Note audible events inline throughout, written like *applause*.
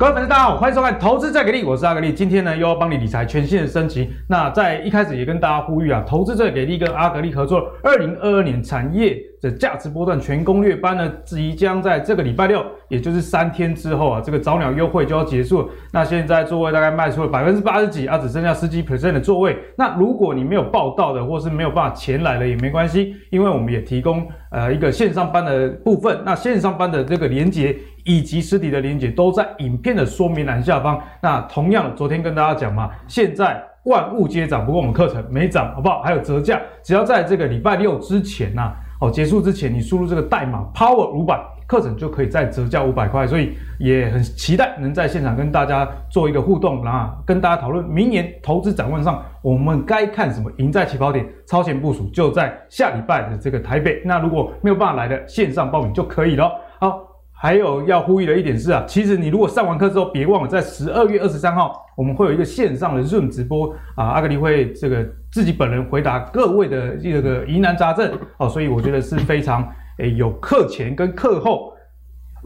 各位粉丝，大家好，欢迎收看《投资再给力》，我是阿格力。今天呢，又要帮你理财全线的升级。那在一开始也跟大家呼吁啊，《投资再给力》跟阿格力合作，二零二二年产业这价值波段全攻略班呢，即将在这个礼拜六，也就是三天之后啊，这个早鸟优惠就要结束。那现在座位大概卖出了百分之八十几啊，只剩下十几 percent 的座位。那如果你没有报到的，或是没有办法前来的也没关系，因为我们也提供呃一个线上班的部分。那线上班的这个连接。以及实体的连接都在影片的说明栏下方。那同样，昨天跟大家讲嘛，现在万物皆涨，不过我们课程没涨，好不好？还有折价，只要在这个礼拜六之前呐、啊，哦，结束之前，你输入这个代码 Power 五百，课程就可以再折价五百块。所以也很期待能在现场跟大家做一个互动，然后跟大家讨论明年投资展望上，我们该看什么？赢在起跑点，超前部署就在下礼拜的这个台北。那如果没有办法来的，线上报名就可以了。好。还有要呼吁的一点是啊，其实你如果上完课之后，别忘了在十二月二十三号，我们会有一个线上的 Zoom 直播啊，阿格力会这个自己本人回答各位的这个疑难杂症哦，所以我觉得是非常诶有课前跟课后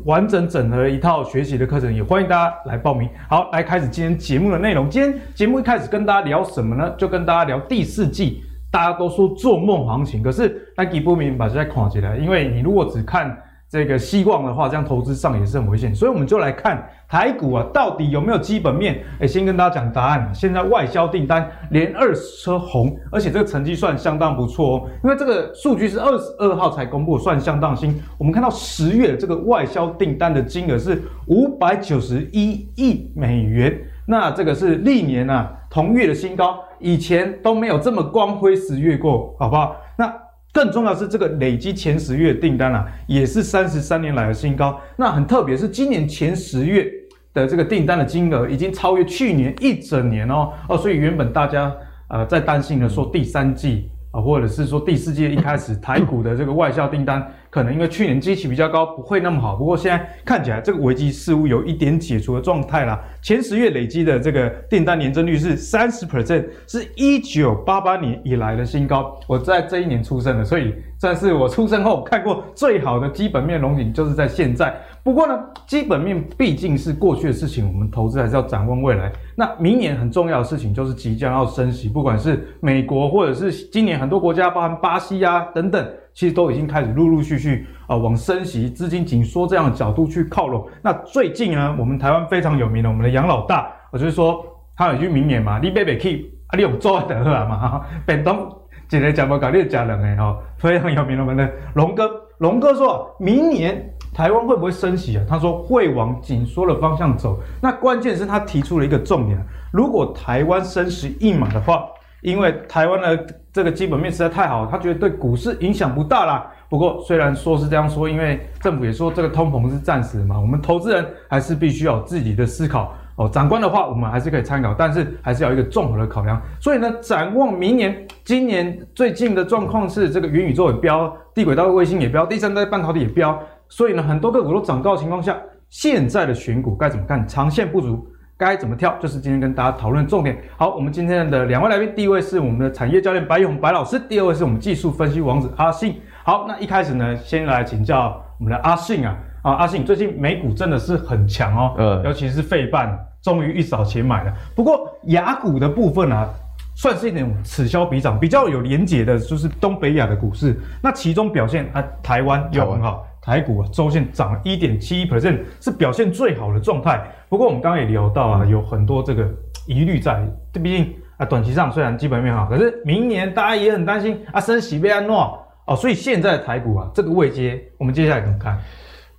完整整合一套学习的课程，也欢迎大家来报名。好，来开始今天节目的内容。今天节目一开始跟大家聊什么呢？就跟大家聊第四季，大家都说做梦行情，可是那给不明把这在看起来，因为你如果只看。这个希望的话，这样投资上也是很危险，所以我们就来看台股啊，到底有没有基本面？哎，先跟大家讲答案。现在外销订单连二十车红，而且这个成绩算相当不错哦，因为这个数据是二十二号才公布，算相当新。我们看到十月这个外销订单的金额是五百九十一亿美元，那这个是历年啊同月的新高，以前都没有这么光辉十月过，好不好？那。更重要是，这个累积前十月订单啊，也是三十三年来的新高。那很特别，是今年前十月的这个订单的金额已经超越去年一整年哦哦，所以原本大家呃在担心的说第三季啊，或者是说第四季一开始台股的这个外销订单。可能因为去年基期比较高，不会那么好。不过现在看起来，这个危机似乎有一点解除的状态啦。前十月累积的这个订单年增率是三十 percent，是一九八八年以来的新高。我在这一年出生的，所以算是我出生后看过最好的基本面龙景，就是在现在。不过呢，基本面毕竟是过去的事情，我们投资还是要展望未来。那明年很重要的事情就是即将要升息，不管是美国或者是今年很多国家，包含巴西啊等等。其实都已经开始陆陆续续啊往升息、资金紧缩这样的角度去靠拢。那最近呢，我们台湾非常有名的我们的杨老大，我就是说他有一句名言嘛：“你别别去，啊，你有做得啊嘛。” *laughs* 本东今天讲不搞你家人哎哈，非常有名的我们的龙哥，龙哥说明年台湾会不会升息啊？他说会往紧缩的方向走。那关键是他提出了一个重点：如果台湾升息一码的话。因为台湾的这个基本面实在太好，他觉得对股市影响不大啦。不过虽然说是这样说，因为政府也说这个通膨是暂时的嘛，我们投资人还是必须要有自己的思考哦。长官的话我们还是可以参考，但是还是要一个综合的考量。所以呢，展望明年，今年最近的状况是这个元宇宙也飙，地轨道卫星也飙，第三代半导体也飙。所以呢，很多个股都涨高的情况下，现在的选股该怎么看？长线不足。该怎么跳，就是今天跟大家讨论的重点。好，我们今天的两位来宾，第一位是我们的产业教练白勇白老师，第二位是我们技术分析王子阿信。好，那一开始呢，先来请教我们的阿信啊，啊，阿信，最近美股真的是很强哦，呃，尤其是费半，终于一扫钱买了。不过雅股的部分啊，算是一点此消彼长，比较有连结的，就是东北亚的股市，那其中表现啊，台湾又很好。台股啊，周线涨了一点七一 percent，是表现最好的状态。不过我们刚刚也聊到啊，有很多这个疑虑在。这毕竟啊，短期上虽然基本面好，可是明年大家也很担心啊，升息被安诺哦。所以现在的台股啊，这个位阶，我们接下来怎么看？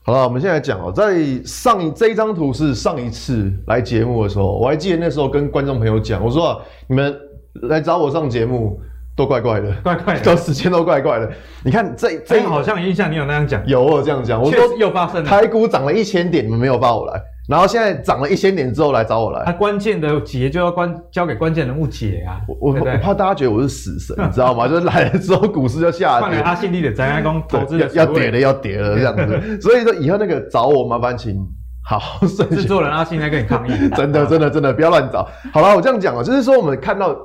好了，我们现在讲哦，在上一这一张图是上一次来节目的时候，我还记得那时候跟观众朋友讲，我说啊，你们来找我上节目。都怪怪的，怪怪的，都时间都怪怪的。你看这这好像印象你有那样讲，有我有这样讲，我都又发生了。台股涨了一千点，你们没有报我来，然后现在涨了一千点之后来找我来。他关键的解就要关交给关键人物解啊。我我我怕大家觉得我是死神，*laughs* 你知道吗？就是来了之后股市就下跌。阿信力的宅公投资的 *laughs* 要跌了要跌了这样子，*laughs* 所以说以后那个找我麻烦请好制作人阿信在跟你抗议，真的真的真的不要乱找。好了，我这样讲啊，就是说我们看到。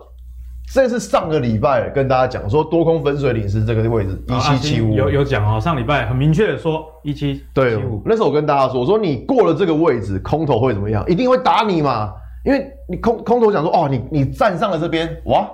这是上个礼拜跟大家讲说多空分水岭是这个位置一七七五，有有讲哦，上礼拜很明确的说一七七五。对，那时候我跟大家说，我说你过了这个位置，空头会怎么样？一定会打你嘛，因为你空空头讲说哦，你你站上了这边，哇，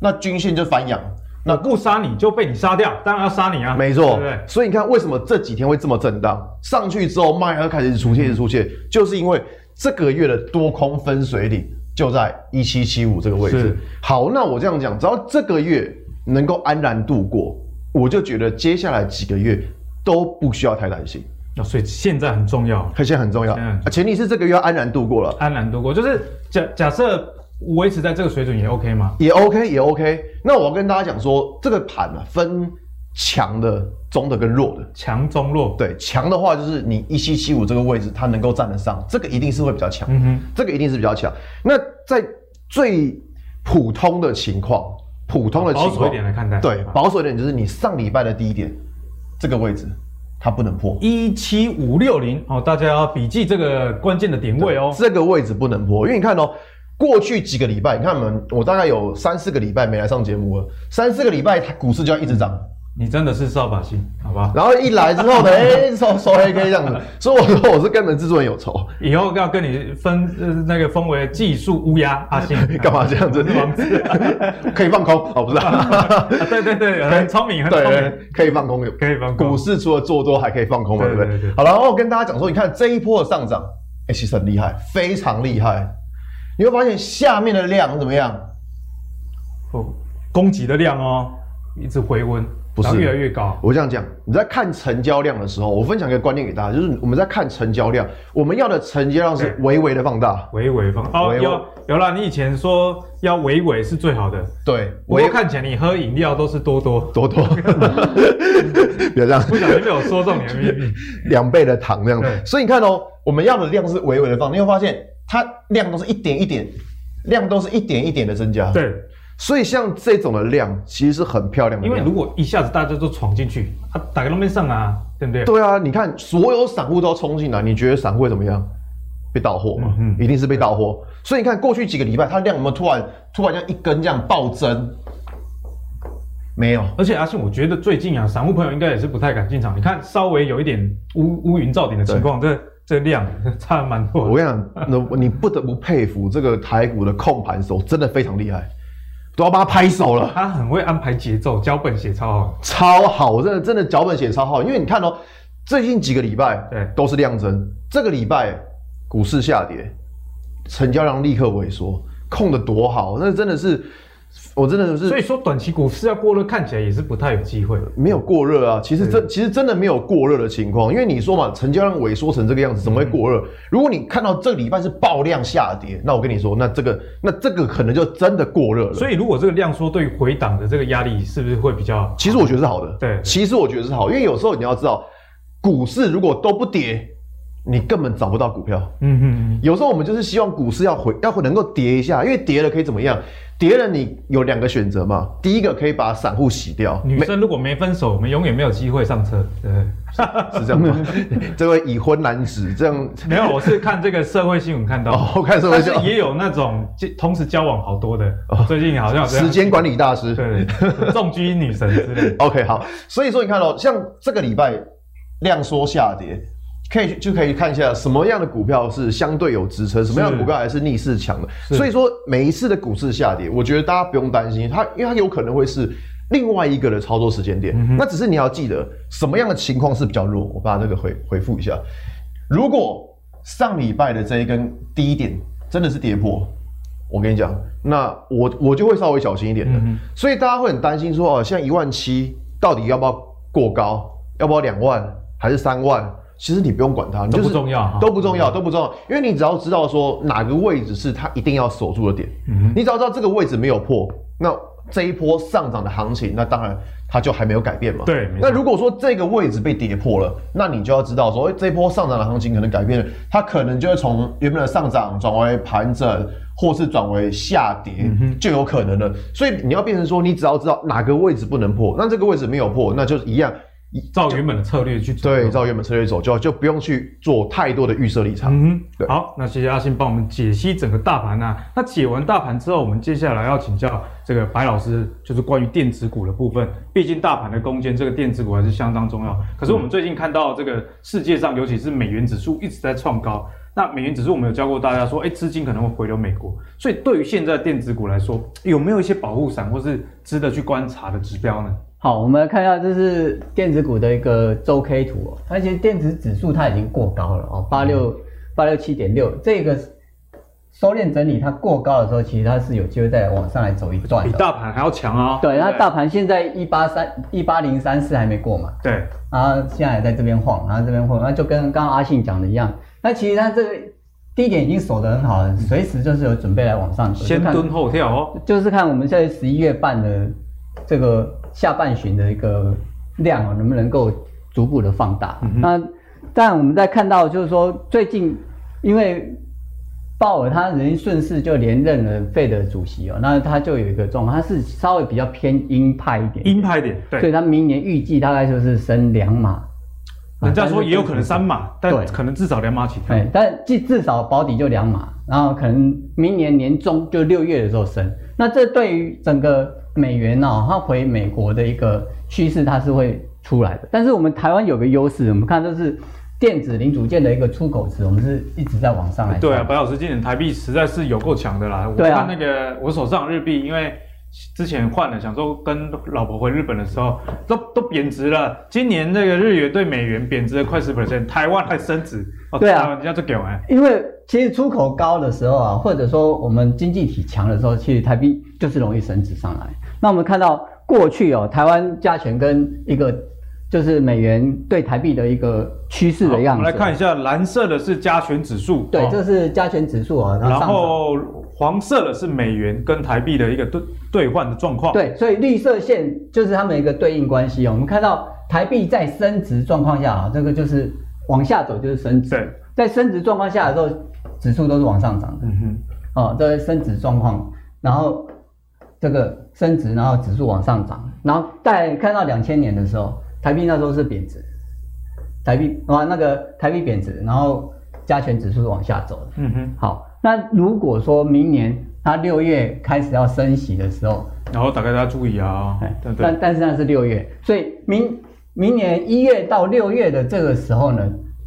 那均线就反阳，那不杀你就被你杀掉，当然要杀你啊，没错，对不对？所以你看为什么这几天会这么震荡？上去之后卖要开始出现，一直出现，就是因为这个月的多空分水岭。就在一七七五这个位置。好，那我这样讲，只要这个月能够安然度过，我就觉得接下来几个月都不需要太担心。那所以现在很重要，现在很重要。啊，前提是这个月要安然度过了。安然度过，就是假假设维持在这个水准也 OK 吗？也 OK，也 OK。那我要跟大家讲说，这个盘啊分。强的、中的跟弱的，强中弱。对，强的话就是你一七七五这个位置，它能够站得上，这个一定是会比较强。嗯哼，这个一定是比较强。那在最普通的情况，普通的情况，保守一点来看待，对，保守一点就是你上礼拜的低点这个位置，它不能破一七五六零哦，大家要笔记这个关键的点位哦，这个位置不能破，因为你看哦，过去几个礼拜，你看我们，我大概有三四个礼拜没来上节目了，三四个礼拜它股市就要一直涨。你真的是扫把星，好吧？然后一来之后呢，*laughs* 哎，收收黑 K 这样子，所以我说我是跟本制作人有仇，以后要跟你分呃那个封为技术乌鸦阿信，*laughs* 干嘛这样子？*laughs* 可以放空哦，不是？对对对，很聪明，很聪明，可以放空，可以放空。股市除了做多还可以放空嘛，对不对？好，然后我跟大家讲说，你看这一波的上涨，哎，其实很厉害，非常厉害。你会发现下面的量怎么样？哦，供给的量哦，一直回温。不是越来越高。我这样讲，你在看成交量的时候，我分享一个观念给大家，就是我们在看成交量，我们要的成交量是微微的放大，微微放大。哦，有有啦，你以前说要微微是最好的。对，我看起来你喝饮料都是多多多多，*laughs* 别这样，不小心被我说中你的秘密，两倍的糖这样。所以你看哦，我们要的量是微微的放大，你会发现它量都是一点一点，量都是一点一点的增加。对。所以像这种的量其实是很漂亮的，因为如果一下子大家都闯进去，他打个路面上啊，对不对？对啊，你看所有散户都要冲进来，你觉得散户会怎么样？被到货嘛？嗯，一定是被到货。所以你看过去几个礼拜，它量有没有突然突然这样一根这样暴增？没有。而且阿信，我觉得最近啊，散户朋友应该也是不太敢进场。你看稍微有一点乌乌云罩顶的情况，这这量 *laughs* 差蛮多。我跟你讲，那你不得不佩服这个台股的控盘手，真的非常厉害。都要帮他拍手了，他很会安排节奏，脚本写超好，超好，真的真的脚本写超好。因为你看哦，最近几个礼拜对都是量增，这个礼拜股市下跌，成交量立刻萎缩，控的多好，那真的是。我真的是，所以说短期股市要过热，看起来也是不太有机会。没有过热啊，其实真其实真的没有过热的情况，因为你说嘛，成交量萎缩成这个样子，怎么会过热？嗯、如果你看到这个礼拜是爆量下跌，那我跟你说，那这个那这个可能就真的过热了。所以如果这个量缩，对于回档的这个压力是不是会比较？其实我觉得是好的。对，其实我觉得是好，因为有时候你要知道，股市如果都不跌，你根本找不到股票。嗯嗯嗯。有时候我们就是希望股市要回，要能够跌一下，因为跌了可以怎么样？跌了，你有两个选择嘛？第一个可以把散户洗掉。女生如果没分手，我们永远没有机会上车。对，*laughs* 是这样吗？*laughs* 这位已婚男子这样没有？我是看这个社会新闻看到。*laughs* 哦，看社会新闻也有那种同时交往好多的。哦最近好像时间管理大师，对，重居女神之类。OK，好。所以说你看哦，像这个礼拜量缩下跌。可以就可以看一下什么样的股票是相对有支撑，什么样的股票还是逆势强的。所以说每一次的股市下跌，我觉得大家不用担心它，因为它有可能会是另外一个的操作时间点。嗯、那只是你要记得什么样的情况是比较弱。我把这个回回复一下，如果上礼拜的这一根低点真的是跌破，我跟你讲，那我我就会稍微小心一点的。嗯、所以大家会很担心说，哦，现在一万七到底要不要过高，要不要两万还是三万？其实你不用管它，你就是都不重要，都不重要，都不重要，因为你只要知道说哪个位置是它一定要守住的点，嗯，你只要知道这个位置没有破，那这一波上涨的行情，那当然它就还没有改变嘛。对。那如果说这个位置被跌破了，那你就要知道说，这一波上涨的行情可能改变了，它可能就会从原本的上涨转为盘整，或是转为下跌，嗯，就有可能了。所以你要变成说，你只要知道哪个位置不能破，那这个位置没有破，那就一样。照原本的策略去走。对，照原本策略走就就不用去做太多的预设立场。嗯，对。好，那谢谢阿信帮我们解析整个大盘啊。那解完大盘之后，我们接下来要请教这个白老师，就是关于电子股的部分。毕竟大盘的攻坚，这个电子股还是相当重要。可是我们最近看到这个世界上，尤其是美元指数一直在创高。那美元指数我们有教过大家说，哎，资金可能会回流美国。所以对于现在电子股来说，有没有一些保护伞或是值得去观察的指标呢？好，我们来看一下，这是电子股的一个周 K 图哦。它其实电子指数它已经过高了哦，八六八六七点六，这个收敛整理它过高的时候，其实它是有机会再往上来走一段，比大盘还要强啊。对，那大盘现在一八三一八零三四还没过嘛？对，然后现在还在这边晃，然后这边晃，那就跟刚刚阿信讲的一样，那其实它这个低点已经守得很好了，随时就是有准备来往上走，先蹲后跳哦。就是看我们现在十一月半的这个。下半旬的一个量啊，能不能够逐步的放大？嗯、那但我们在看到，就是说最近因为鲍尔他人顺势就连任了费德主席哦，那他就有一个状况，他是稍微比较偏鹰派一点，鹰派一点，对，所以他明年预计大概就是升两码，人家说也有可能三码，但可能至少两码起跳，对，但至至少保底就两码，然后可能明年年中就六月的时候升，那这对于整个。美元呢、哦，它回美国的一个趋势，它是会出来的。但是我们台湾有个优势，我们看这是电子零组件的一个出口值，我们是一直在往上来。对啊，白老师，今年台币实在是有够强的啦。我看那个我手上日币，因为之前换了，想说跟老婆回日本的时候都都贬值了。今年那个日元对美元贬值了快十 percent，台湾还升值。哦、对啊，人家就给我。因为其实出口高的时候啊，或者说我们经济体强的时候，其实台币就是容易升值上来。那我们看到过去哦，台湾加权跟一个就是美元对台币的一个趋势的样子。我们来看一下，蓝色的是加权指数，对，这是加权指数啊。然后黄色的是美元跟台币的一个兑兑换的状况。对，所以绿色线就是它们一个对应关系哦。我们看到台币在升值状况下啊，这个就是往下走就是升值。对，在升值状况下的时候，指数都是往上涨的。嗯哼，哦，这是升值状况，然后。这个升值，然后指数往上涨，然后在看到两千年的时候，台币那时候是贬值，台币啊那个台币贬值，然后加权指数是往下走的。嗯哼，好，那如果说明年它六月开始要升息的时候，然后大家要注意啊，但但是那是六月，所以明明年一月到六月的这个时候呢，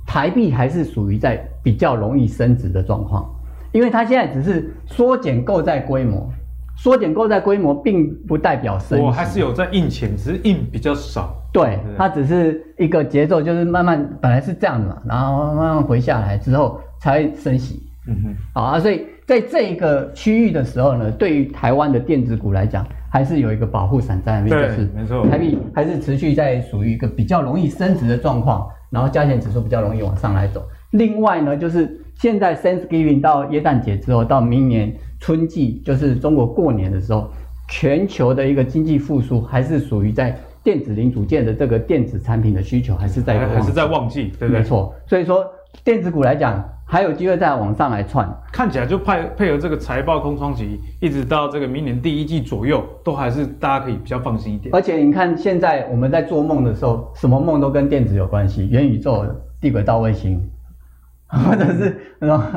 台币还是属于在比较容易升值的状况，因为它现在只是缩减购债规模。缩减购债规模并不代表升息，我还是有在印钱，只是印比较少。对，它只是一个节奏，就是慢慢本来是这样的嘛，然后慢慢回下来之后才升息。嗯哼，好啊，所以在这一个区域的时候呢，对于台湾的电子股来讲，还是有一个保护伞在那边，就是没错，台币还是持续在属于一个比较容易升值的状况，然后加权指数比较容易往上来走。另外呢，就是现在 Thanksgiving 到耶诞节之后，到明年。春季就是中国过年的时候，全球的一个经济复苏还是属于在电子零组件的这个电子产品的需求还是在还是在旺季，对不对？没错，所以说电子股来讲还有机会再往上来窜，看起来就配配合这个财报空窗期，一直到这个明年第一季左右，都还是大家可以比较放心一点。而且你看现在我们在做梦的时候，什么梦都跟电子有关系，元宇宙、地轨道卫星。*laughs* 或者是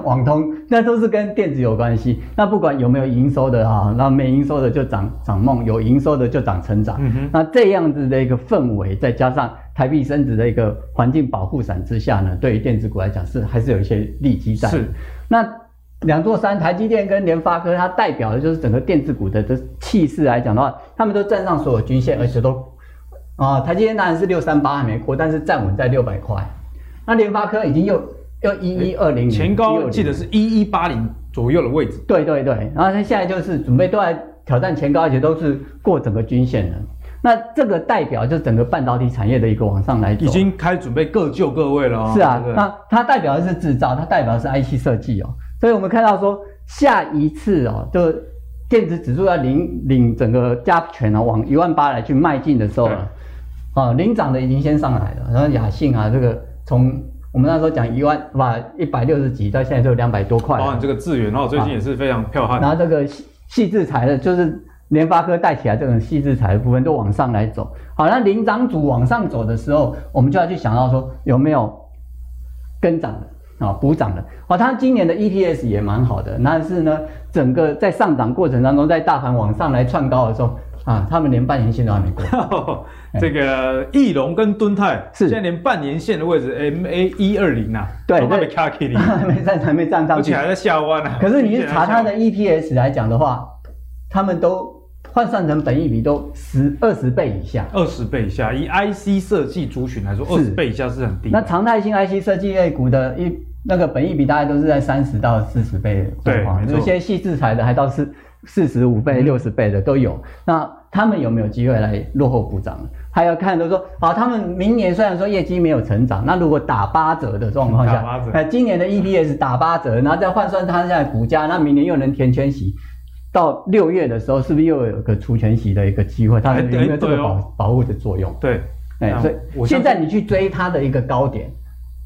网通，那都是跟电子有关系。那不管有没有营收的哈，那没营收的就涨涨梦，有营收的就涨成长。嗯。那这样子的一个氛围，再加上台币升值的一个环境保护伞之下呢，对于电子股来讲是还是有一些利基在。是。那两座山，台积电跟联发科，它代表的就是整个电子股的这气势来讲的话，他们都站上所有均线，而且都啊，台积电当然是六三八还没过，但是站稳在六百块。那联发科已经又。要一一二零前高记得是一一八零左右的位置。对对对，然后它现在就是准备都在挑战前高，而且都是过整个均线的。那这个代表就整个半导体产业的一个往上来走，已经开始准备各就各位了哦。是啊，那它代表的是制造，它代表的是 IC 设计哦。所以我们看到说下一次哦，就电子指数要领领整个加权哦，往一万八来去迈进的时候了。啊，领涨的已经先上来了，然后亚信啊，这个从。我们那时候讲一万，哇一百六十几，到现在就两百多块。包含这个智源，然后最近也是非常彪悍。然后这个细细制裁的，就是联发科带起来这种矽智财的部分都往上来走。好，那领涨组往上走的时候，我们就要去想到说有没有跟涨的啊，补涨的。好，它今年的 EPS 也蛮好的，但是呢，整个在上涨过程当中，在大盘往上来窜高的时候啊，他们连半年线都还没过。*laughs* 这个翼龙跟敦泰是现在连半年线的位置 MA 一二零啊，对，还没卡起来，还 *laughs* 没站，还没站上去，而且还在下弯啊。可是你去查它的 EPS 来讲的话，他们都。换算成本益比都十二十倍以下，二十倍以下，以 IC 设计族群来说，二十倍以下是很低。那常态性 IC 设计类股的一那个本益比大概都是在三十到四十倍的状况，有些细制裁的还到四四十五倍、六十倍的都有。那他们有没有机会来落后补涨？还要看，就是说，好，他们明年虽然说业绩没有成长，那如果打八折的状况下，呃，今年的 EPS 打八折，然后再换算它现在股价，那明年又能填全息。到六月的时候，是不是又有个除权息的一个机会？它有没有这个保、保护的作用？对，哎、欸，所以现在你去追它的一个高点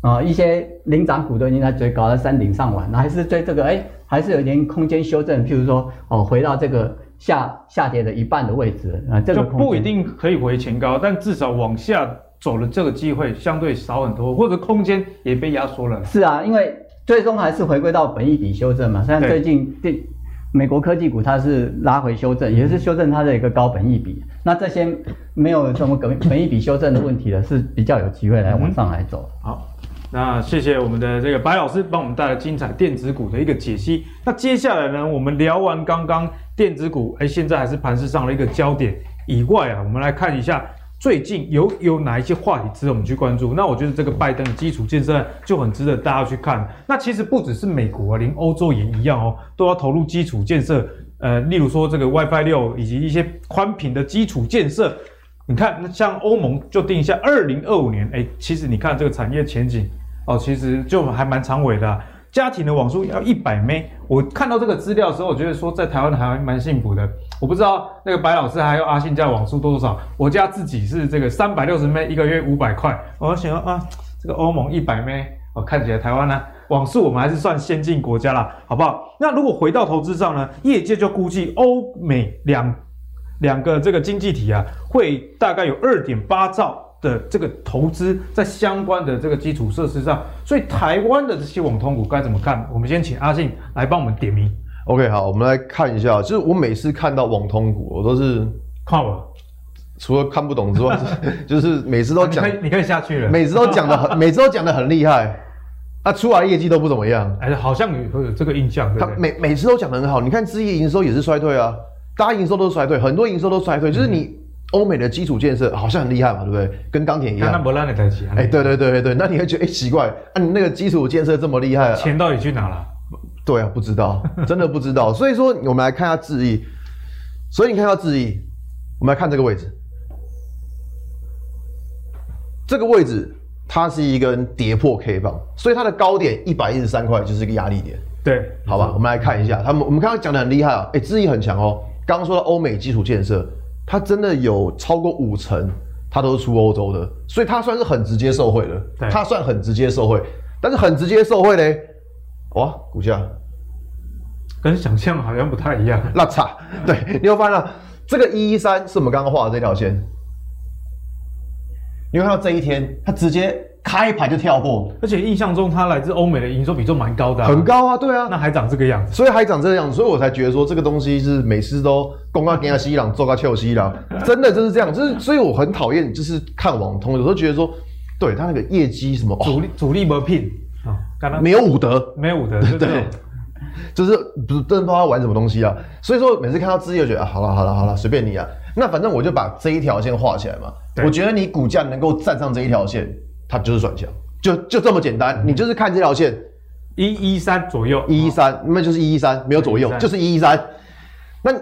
啊、呃，一些领涨股都已经在追高，在山顶上玩，那还是追这个？哎、欸，还是有一点空间修正。譬如说，哦，回到这个下下跌的一半的位置啊，这个不一定可以回前高，但至少往下走的这个机会相对少很多，或者空间也被压缩了。是啊，因为最终还是回归到本益比修正嘛。虽然最近电美国科技股它是拉回修正，也是修正它的一个高本益比。那这些没有什么本本益比修正的问题的，是比较有机会来往上来走。好，那谢谢我们的这个白老师帮我们带来精彩电子股的一个解析。那接下来呢，我们聊完刚刚电子股，哎，现在还是盘势上的一个焦点以外啊，我们来看一下。最近有有哪一些话题值得我们去关注？那我觉得这个拜登的基础建设就很值得大家去看。那其实不只是美国啊，连欧洲也一样哦，都要投入基础建设。呃，例如说这个 WiFi 六以及一些宽频的基础建设。你看，那像欧盟就定一下二零二五年，哎，其实你看这个产业前景哦，其实就还蛮长尾的。家庭的网速要一百 M，我看到这个资料的时候，我觉得说在台湾还蛮幸福的。我不知道那个白老师还有阿信家网速多少，我家自己是这个三百六十 M，一个月五百块。我想啊，这个欧盟一百 M，哦，看起来台湾呢网速我们还是算先进国家啦，好不好？那如果回到投资上呢，业界就估计欧美两两个这个经济体啊，会大概有二点八兆。的这个投资在相关的这个基础设施上，所以台湾的这些网通股该怎么看？我们先请阿信来帮我们点名。OK，好，我们来看一下，就是我每次看到网通股，我都是看了，除了看不懂之外，*laughs* 就是每次都讲、啊，你可以下去了，每次都讲的很，*laughs* 每次都讲的很厉害，啊，出来业绩都不怎么样，哎，好像有有这个印象，他每每次都讲的很好，你看，之一营收也是衰退啊，大家营收都是衰退，很多营收都衰退，就是你。嗯欧美的基础建设好像很厉害嘛，对不对？跟钢铁一样。那不让你哎，对对对对对，那你会觉得哎、欸、奇怪，啊，你那个基础建设这么厉害，钱到底去哪了？对啊，不知道，*laughs* 真的不知道。所以说，我们来看一下智易。所以你看到智易，我们来看这个位置，这个位置它是一根跌破 K 棒，所以它的高点一百一十三块就是一个压力点。对，好吧，我们来看一下，他们我们刚刚讲的很厉害啊，哎，智易很强哦。刚刚说到欧美基础建设。它真的有超过五成，它都是出欧洲的，所以它算是很直接受惠的。它算很直接受惠，但是很直接受惠嘞，哇，股价跟想象好像不太一样，那差。对，你有发现到这个一一三是我们刚刚画的这条线，你会看到这一天它直接。开盘就跳过，而且印象中它来自欧美的营收比重蛮高的，啊，很高啊，对啊，那还长这个样子，所以还长这个样子，所以我才觉得说这个东西是每次都公告给他西朗，做个俏西朗，*laughs* 真的就是这样，就是所以我很讨厌就是看网通，有时候觉得说，对他那个业绩什么主力主力没聘啊，没有武德，没有武德，对，对，就是不是真的不知道他玩什么东西啊，所以说每次看到资就觉得啊，好了好了好了，随便你啊，那反正我就把这一条线画起来嘛，我觉得你股价能够站上这一条线，它就是转强。就就这么简单，嗯、你就是看这条线，一一三左右，一一三，那就是一一三，没有左右，就是一一三。那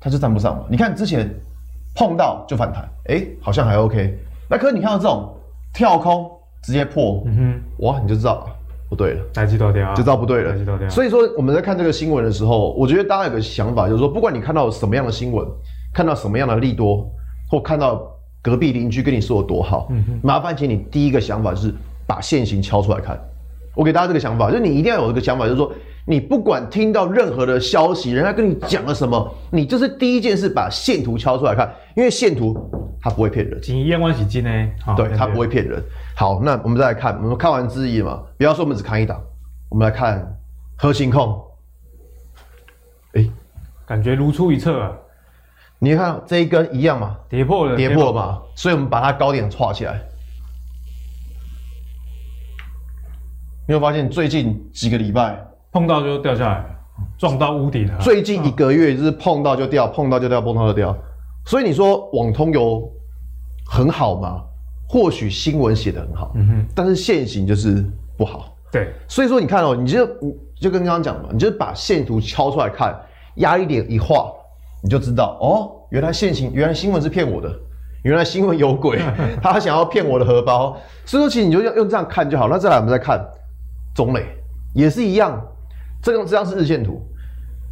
它就站不上嘛？你看之前碰到就反弹，哎、欸，好像还 OK。那可是你看到这种跳空直接破，嗯哼，哇，你就知道不对了，台积电啊，就知道不对了。所以说我们在看这个新闻的时候，我觉得大家有个想法，就是说，不管你看到什么样的新闻，看到什么样的利多，或看到隔壁邻居跟你说有多好，嗯，麻烦请你第一个想法就是。把线型敲出来看，我给大家这个想法，就是你一定要有一个想法，就是说你不管听到任何的消息，人家跟你讲了什么，你就是第一件事把线图敲出来看，因为线图它不会骗人。金一万是金呢，对，它不会骗人。好，那我们再来看，我们看完之一嘛，不要说我们只看一档，我们来看核心控。哎，感觉如出一辙啊！你看这一根一样嘛，跌破了，跌破了嘛，所以我们把它高点画起来。你会发现最近几个礼拜碰到就掉下来，撞到屋顶了。最近一个月就是碰到就掉，碰到就掉，碰到就掉。所以你说网通有很好吗？或许新闻写的很好，嗯哼，但是线型就是不好。对，所以说你看哦，你就你就跟刚刚讲的嘛，你就把线图敲出来看，压力点一画，你就知道哦，原来现行，原来新闻是骗我的，原来新闻有鬼，*laughs* 他想要骗我的荷包。所以说，其实你就用用这样看就好。那再来，我们再看。中磊也是一样，这个这张是日线图。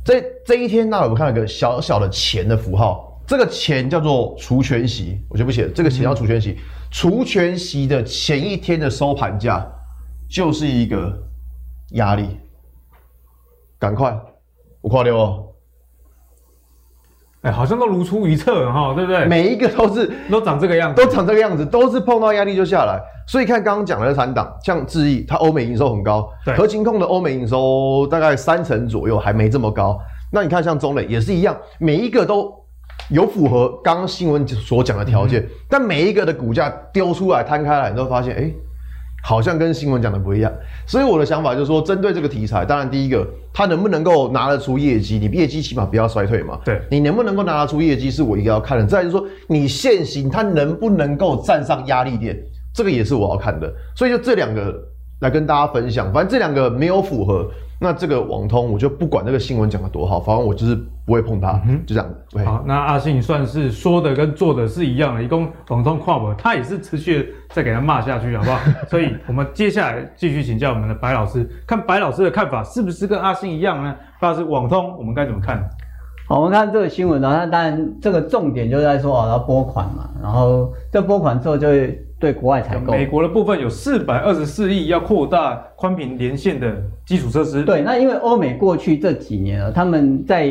这这一天，那我们看到一个小小的钱的符号，这个钱叫做除权息，我就不写了。这个钱叫除权息，除权息的前一天的收盘价就是一个压力。赶快，我夸掉哦。哎，好像都如出一辙哈，对不对？每一个都是都长这个样子，都长这个样子，都是碰到压力就下来。所以看刚刚讲的这三档，像智易，它欧美营收很高，对，合勤控的欧美营收大概三成左右，还没这么高。那你看像中磊也是一样，每一个都有符合刚刚新闻所讲的条件，嗯、但每一个的股价丢出来摊开来，你都会发现，哎。好像跟新闻讲的不一样，所以我的想法就是说，针对这个题材，当然第一个，它能不能够拿得出业绩？你业绩起码不要衰退嘛。对，你能不能够拿得出业绩，是我一个要看的。再就是说，你现行它能不能够站上压力点，这个也是我要看的。所以就这两个来跟大家分享，反正这两个没有符合。那这个网通，我就不管这个新闻讲的多好，反正我就是不会碰它，嗯、就这样子。好，那阿信算是说的跟做的是一样的，一共网通跨博，他也是持续再给他骂下去，好不好？*laughs* 所以我们接下来继续请教我们的白老师，看白老师的看法是不是跟阿信一样呢？白老师，网通我们该怎么看？好，我们看这个新闻呢，那当然这个重点就在说啊，要拨款嘛，然后这拨款之后就会。对国外采购，美国的部分有四百二十四亿要扩大宽频连线的基础设施。对，那因为欧美过去这几年啊，他们在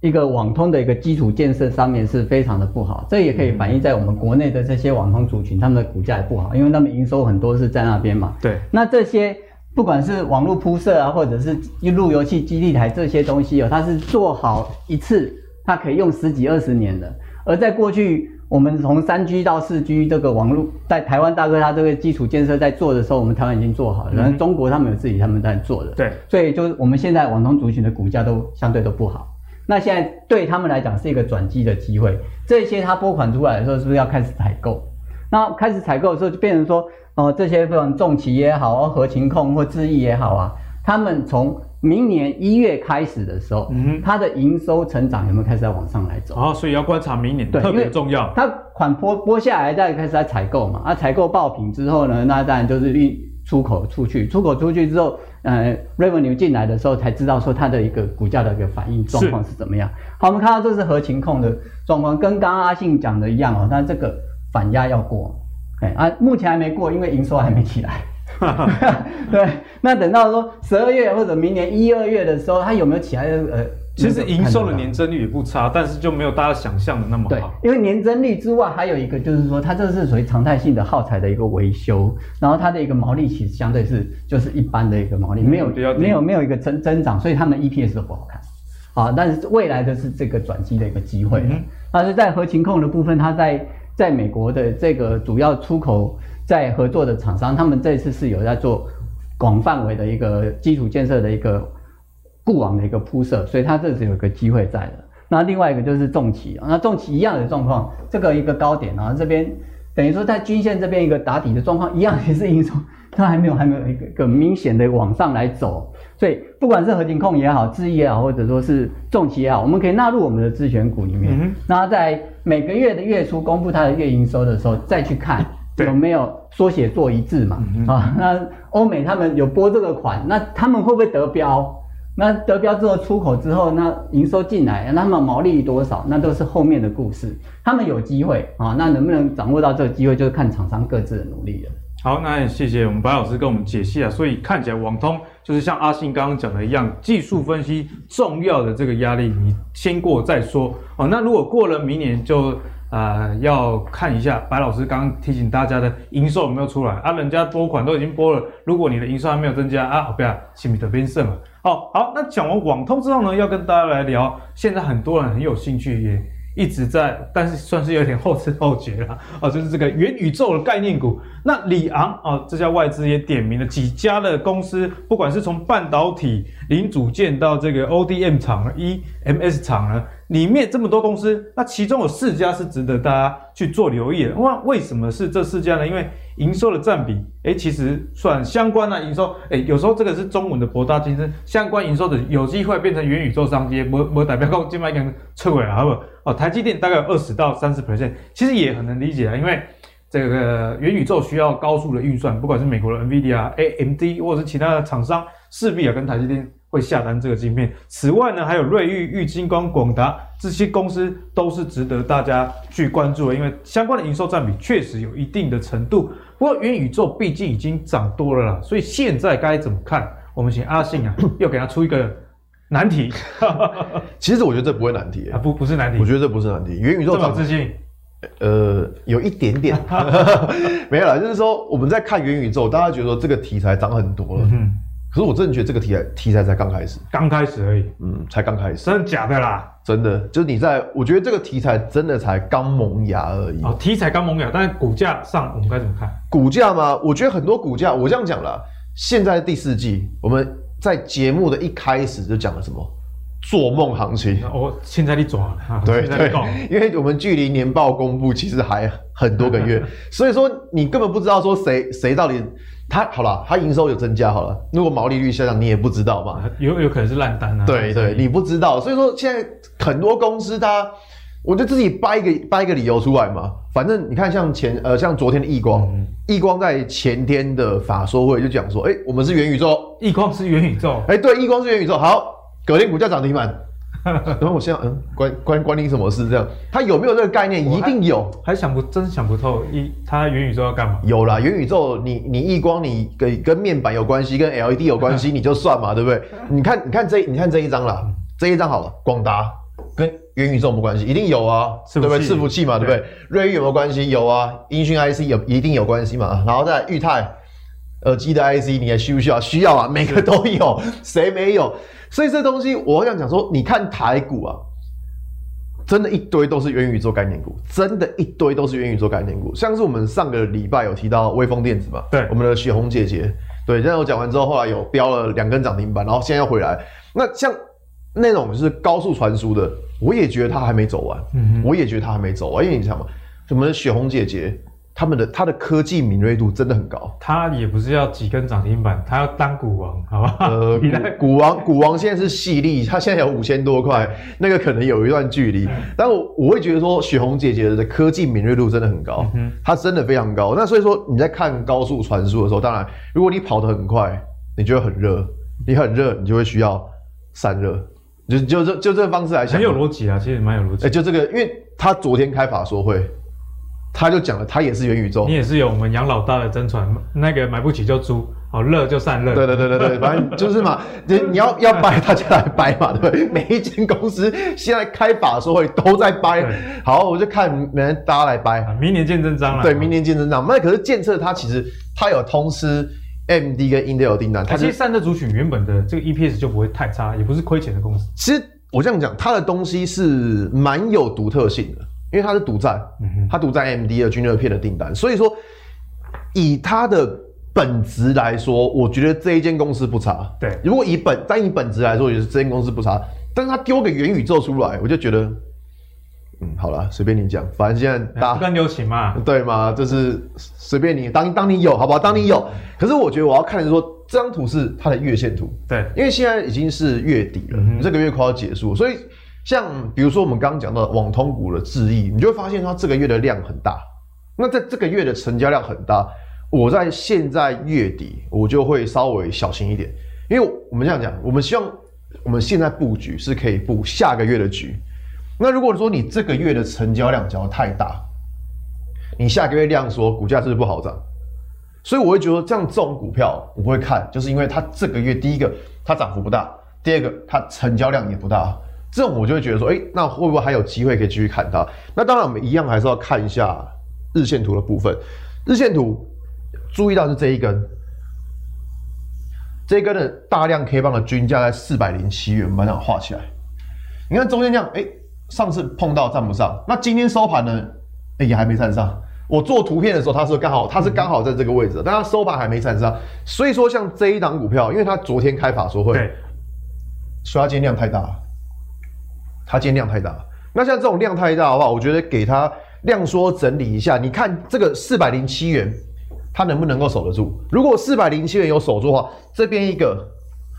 一个网通的一个基础建设上面是非常的不好，这也可以反映在我们国内的这些网通族群，他们的股价也不好，因为他们营收很多是在那边嘛。对，那这些不管是网络铺设啊，或者是路由器基地台这些东西哦，它是做好一次，它可以用十几二十年的，而在过去。我们从三 G 到四 G 这个网络，在台湾大哥他这个基础建设在做的时候，我们台湾已经做好了。然后中国他们有自己他们在做的。对，所以就是我们现在网通族群的股价都相对都不好。那现在对他们来讲是一个转机的机会。这些他拨款出来的时候，是不是要开始采购？那开始采购的时候，就变成说，哦、呃，这些不管重企也好，合情控或智易也好啊，他们从明年一月开始的时候，嗯，它的营收成长有没有开始在往上来走？哦，所以要观察明年，对，特别重要。它款拨拨下来，再开始在采购嘛，啊，采购爆品之后呢，那当然就是运出口出去，出口出去之后，呃，revenue 进来的时候才知道说它的一个股价的一个反应状况是怎么样。好，我们看到这是合情控的状况，跟刚刚阿信讲的一样哦，但这个反压要过，哎啊，目前还没过，因为营收还没起来。*laughs* 对，那等到说十二月或者明年一二月的时候，它有没有起来？呃，其实营收的年增率也不差，但是就没有大家想象的那么好。对，因为年增率之外，还有一个就是说，它这是属于常态性的耗材的一个维修，然后它的一个毛利其实相对是就是一般的一个毛利，没有没有没有一个增增长，所以他们 EPS 都不好看。啊，但是未来的是这个转机的一个机会。嗯，但是在核情控的部分，它在在美国的这个主要出口。在合作的厂商，他们这次是有在做广范围的一个基础建设的一个固网的一个铺设，所以它这是有一个机会在的。那另外一个就是重企，那重企一样的状况，这个一个高点啊，这边等于说在均线这边一个打底的状况，一样也是营收，它还没有还没有一个一个明显的往上来走。所以不管是合勤控也好，智易也好，或者说是重企也好，我们可以纳入我们的自选股里面。嗯、那在每个月的月初公布它的月营收的时候，再去看。有没有缩写做一致嘛？嗯、啊，那欧美他们有拨这个款，那他们会不会得标？那得标之后出口之后，那营收进来，那他们毛利多少？那都是后面的故事。他们有机会啊，那能不能掌握到这个机会，就是看厂商各自的努力了。好，那谢谢我们白老师跟我们解析啊。所以看起来网通就是像阿信刚刚讲的一样，技术分析重要的这个压力，你先过再说哦。那如果过了明年就啊、呃、要看一下白老师刚刚提醒大家的营收有没有出来啊？人家拨款都已经拨了，如果你的营收还没有增加啊，不要心里特别剩了。好好，那讲完网通之后呢，要跟大家来聊，现在很多人很有兴趣也。一直在，但是算是有点后知后觉了啊，就是这个元宇宙的概念股。那里昂啊，这家外资也点名了几家的公司，不管是从半导体零组件到这个 ODM 厂、M S 厂呢，里面这么多公司，那其中有四家是值得大家去做留意的。那为什么是这四家呢？因为营收的占比，哎，其实算相关的营收，哎，有时候这个是中文的博大精深，相关营收的有机会变成元宇宙商机，没没代表讲今麦跟撤回来，好不好？哦，台积电大概有二十到三十 percent，其实也很能理解啊，因为。这个元宇宙需要高速的运算，不管是美国的 NVIDIA、AMD 或者是其他的厂商，势必啊跟台积电会下单这个晶片。此外呢，还有瑞昱、玉晶光、广达这些公司都是值得大家去关注的，因为相关的营收占比确实有一定的程度。不过元宇宙毕竟已经涨多了啦，所以现在该怎么看？我们请阿信啊，*laughs* 又给他出一个难题。其实我觉得这不会难题啊，不不是难题，我觉得这不是难题。元宇宙涨自信。呃，有一点点，*laughs* 没有啦，就是说我们在看元宇宙，大家觉得说这个题材涨很多了，嗯，可是我真的觉得这个题材题材才刚开始，刚开始而已，嗯，才刚开始，真的假的啦？真的，就是你在，我觉得这个题材真的才刚萌芽而已。哦，题材刚萌芽，但是股价上我们该怎么看？股价吗？我觉得很多股价，我这样讲啦，现在第四季，我们在节目的一开始就讲了什么？做梦行情，我现在你抓了，对对，因为我们距离年报公布其实还很多个月，*laughs* 所以说你根本不知道说谁谁到底他好了，他营收有增加好了，如果毛利率下降你也不知道嘛，有有可能是烂单啊，对对，你不知道，所以说现在很多公司它，我就自己掰一个掰一个理由出来嘛，反正你看像前呃像昨天的亿光，亿、嗯、光在前天的法说会就讲说，哎、欸，我们是元宇宙，亿光是元宇宙，哎、欸、对，亿光是元宇宙，好。隔天股价涨停板，*laughs* 然后我现在嗯，关关关你什么事？这样，它有没有这个概念？一定有，还想不真想不透。一，他元宇宙要干嘛？有啦，元宇宙，你你异光，你跟跟面板有关系，跟 LED 有关系，*laughs* 你就算嘛，对不对？你看，你看这，你看这一张啦，这一张好了，广达跟元宇宙有没有关系？一定有啊，对不对？伺服器嘛，对不对？瑞昱有没有关系？有啊，音讯 IC 有一定有关系嘛。然后再裕泰耳机的 IC，你还需不需要？需要啊，每个都有，谁没有？所以这东西，我想讲说，你看台股啊，真的一堆都是元宇宙概念股，真的一堆都是元宇宙概念股。像是我们上个礼拜有提到微风电子嘛，对，我们的雪红姐姐，对，现在我讲完之后，后来有飙了两根涨停板，然后现在又回来。那像那种就是高速传输的，我也觉得它还没走完，嗯，我也觉得它还没走完，因为你想嘛，什么雪红姐姐。他们的他的科技敏锐度真的很高，他也不是要几根涨停板，他要当股王，好吧？呃，*laughs* 股王股王现在是细粒，他现在有五千多块，那个可能有一段距离。但我我会觉得说，雪红姐姐的科技敏锐度真的很高，嗯，它真的非常高。那所以说你在看高速传输的时候，当然如果你跑得很快，你就会很热，你很热，你就会需要散热，就就这就这个方式来想，很有逻辑啊，其实蛮有逻辑。哎，就这个，因为他昨天开法说会。他就讲了，他也是元宇宙，你也是有我们杨老大的真传，那个买不起就租，好热就散热。对对对对对，*laughs* 反正就是嘛，你你要要掰，大家来掰嘛，对不对？每一间公司现在开法说会都在掰，好，我就看每人大家来掰，明年见真章了。对，明年见真章。那可是建设它其实它有通吃 AMD 跟 Intel 订单，它其实散热族群原本的这个 EPS 就不会太差，也不是亏钱的公司。其实我这样讲，它的东西是蛮有独特性的。因为它是独占，它独占 AMD 的均热片的订单，所以说以它的本质来说，我觉得这一间公司不差。对，如果以本单以本质来说，也是这间公司不差。但是它丢个元宇宙出来，我就觉得，嗯，好了，随便你讲，反正现在大家更流行嘛，*laughs* 对吗？就是随便你当当你有，好不好？当你有。可是我觉得我要看的是说，这张图是它的月线图，对，因为现在已经是月底了，嗯、这个月快要结束，所以。像比如说我们刚刚讲到的网通股的智易，你就会发现它这个月的量很大。那在这个月的成交量很大，我在现在月底我就会稍微小心一点，因为我们这样讲，我们希望我们现在布局是可以布下个月的局。那如果说你这个月的成交量讲得太大，你下个月量缩，股价是不是不好涨？所以我会觉得这样这种股票我不会看，就是因为它这个月第一个它涨幅不大，第二个它成交量也不大，这种我就会觉得说，哎、那会不会还有机会可以继续看它？那当然我们一样还是要看一下日线图的部分。日线图注意到是这一根，这一根的大量 K 棒的均价在四百零七元，我们把它画起来。你看中间这样，哎、上次碰到站不上，那今天收盘呢，哎、也还没站上。我做图片的时候，它是刚好，它是刚好在这个位置，但它收盘还没站上。所以说，像这一档股票，因为它昨天开法说会，对，所以它今天量太大，它今天量太大。那像这种量太大的话，我觉得给它量缩整理一下。你看这个四百零七元，它能不能够守得住？如果四百零七元有守住的话，这边一个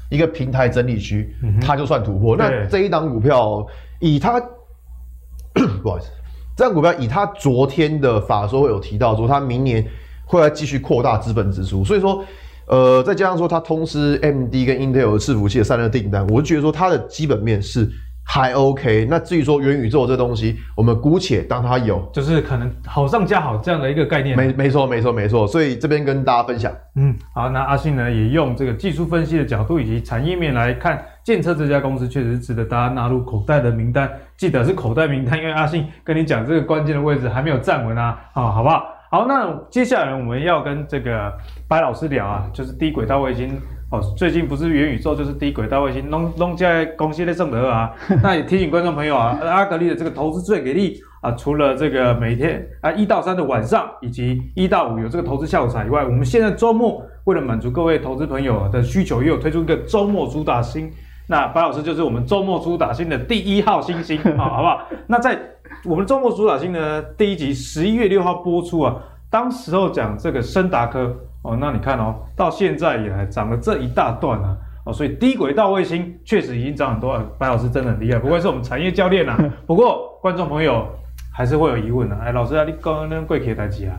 一个平台整理区，它就算突破。那这一档股票以它，*coughs* 不好意思。这张股票以它昨天的法说会有提到说，它明年会来继续扩大资本支出，所以说，呃，再加上说它通知 AMD 跟 Intel 的伺服器的散热订单，我就觉得说它的基本面是还 OK。那至于说元宇宙这东西，我们姑且当它有，就是可能好上加好这样的一个概念。没没错没错没错，所以这边跟大家分享。嗯，好，那阿信呢也用这个技术分析的角度以及产业面来看。建车这家公司确实是值得大家纳入口袋的名单，记得是口袋名单，因为阿信跟你讲这个关键的位置还没有站稳啊，哦，好不好？好，那接下来我们要跟这个白老师聊啊，就是低轨道卫星哦，最近不是元宇宙就是低轨道卫星，弄弄在公司的圣德啊，*laughs* 那也提醒观众朋友啊，阿格力的这个投资最给力啊，除了这个每天啊一到三的晚上以及一到五有这个投资下午茶以外，我们现在周末为了满足各位投资朋友的需求，又有推出一个周末主打星。那白老师就是我们周末主打星的第一号星星啊，好不好？那在我们周末主打星呢，第一集十一月六号播出啊，当时候讲这个升达科哦，那你看哦，到现在以来涨了这一大段啊，哦，所以低轨道卫星确实已经涨很多了。白老师真的很厉害，不愧是我们产业教练啊。*laughs* 不过观众朋友还是会有疑问啊，哎，老师啊，你刚刚那贵客台机啊，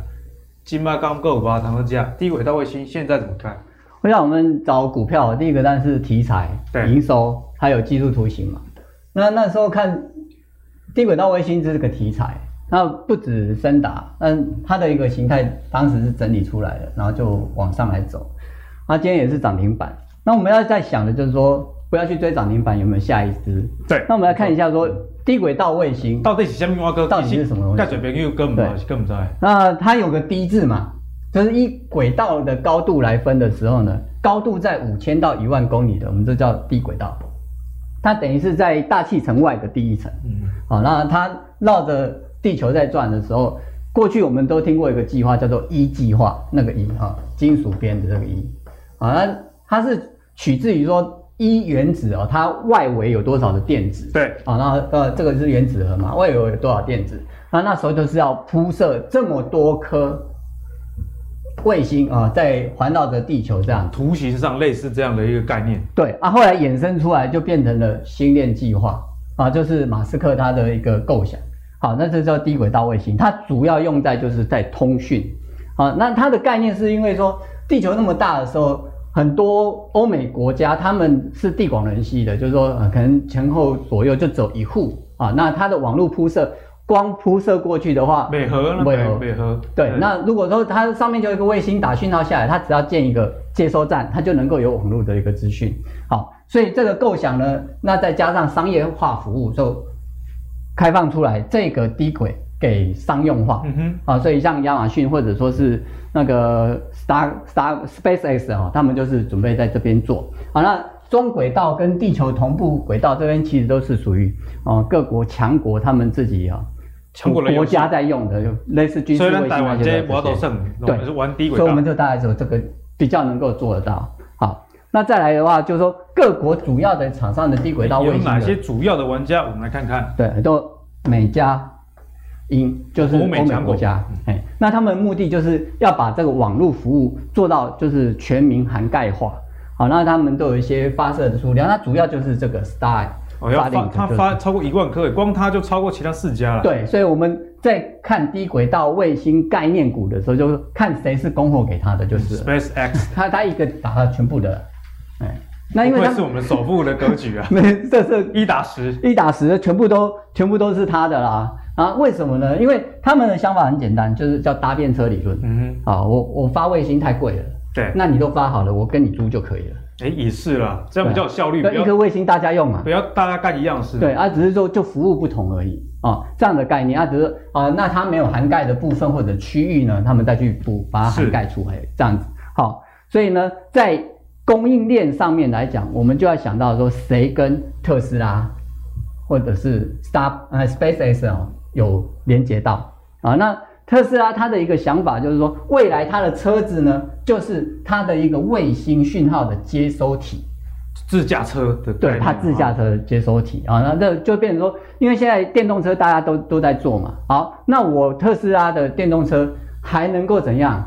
金马钢构五八堂的价，低轨道卫星现在怎么看？我想我们找股票，第一个当然是题材、营收，还有技术图形嘛。那那时候看低轨道卫星这是个题材，那不止深达，但它的一个形态当时是整理出来的，然后就往上来走。那今天也是涨停板。那我们要在想的就是说，不要去追涨停板，有没有下一支？对。那我们来看一下说，低轨道卫星到底是什么？到底是什么东西？盖水边又根本根本在。那它有个低字嘛？就是以轨道的高度来分的时候呢，高度在五千到一万公里的，我们这叫低轨道。它等于是在大气层外的第一层。嗯。好，那它绕着地球在转的时候，过去我们都听过一个计划叫做一计划，那个一哈，金属边的这个銥。啊，那它是取自于说一原子哦，它外围有多少的电子？对。啊，那呃，这个是原子核嘛，外围有多少电子？那那时候就是要铺设这么多颗。卫星啊，在环绕着地球这样，图形上类似这样的一个概念。对啊，后来衍生出来就变成了星链计划啊，就是马斯克他的一个构想。好，那这叫低轨道卫星，它主要用在就是在通讯。啊，那它的概念是因为说地球那么大的时候，很多欧美国家他们是地广人稀的，就是说呃，可能前后左右就走一户啊，那它的网络铺设。光铺设过去的话，美和呢？美和，美和。对，那如果说它上面就有一个卫星打讯号下来，它只要建一个接收站，它就能够有网络的一个资讯。好，所以这个构想呢，那再加上商业化服务，就开放出来这个低轨给商用化。嗯哼。啊，所以像亚马逊或者说是那个 Star Star SpaceX 啊，他们就是准备在这边做。好，那中轨道跟地球同步轨道这边其实都是属于啊各国强国他们自己啊。国家在用的，就类似军事卫星那些的。对，玩低轨道，所以我们就大概说这个比较能够做得到。好，那再来的话，就是说各国主要的厂商的低轨道卫星有哪些主要的玩家？我们来看看。对，都美加英，就是欧美国家。哎，那他们目的就是要把这个网络服务做到就是全民涵盖化。好，那他们都有一些发射的数量，那主要就是这个 Star。哦，要发它发超过一万颗，光它就超过其他四家了。对，所以我们在看低轨道卫星概念股的时候，就看谁是供货给他的，就是 SpaceX，*laughs* 他他一个打他全部的，哎，那因为他是我们首富的格局啊，*laughs* 没，这是一打十，一打十，全部都全部都是他的啦。啊，为什么呢？因为他们的想法很简单，就是叫搭便车理论。嗯哼，啊，我我发卫星太贵了，对，那你都发好了，我跟你租就可以了。哎，也是啦，这样比较有效率。对，一颗卫星大家用嘛，不要大家干一样事。对啊，只是说就服务不同而已啊，这样的概念啊，只是啊，那它没有涵盖的部分或者区域呢，他们再去补把它涵盖出来，这样子。好，所以呢，在供应链上面来讲，我们就要想到说，谁跟特斯拉或者是 Star 呃 SpaceX 哦有连接到啊？那特斯拉它的一个想法就是说，未来它的车子呢，就是它的一个卫星讯号的接收体，自驾车的对，它自驾车的接收体。啊，那这就变成说，因为现在电动车大家都都在做嘛，好，那我特斯拉的电动车还能够怎样？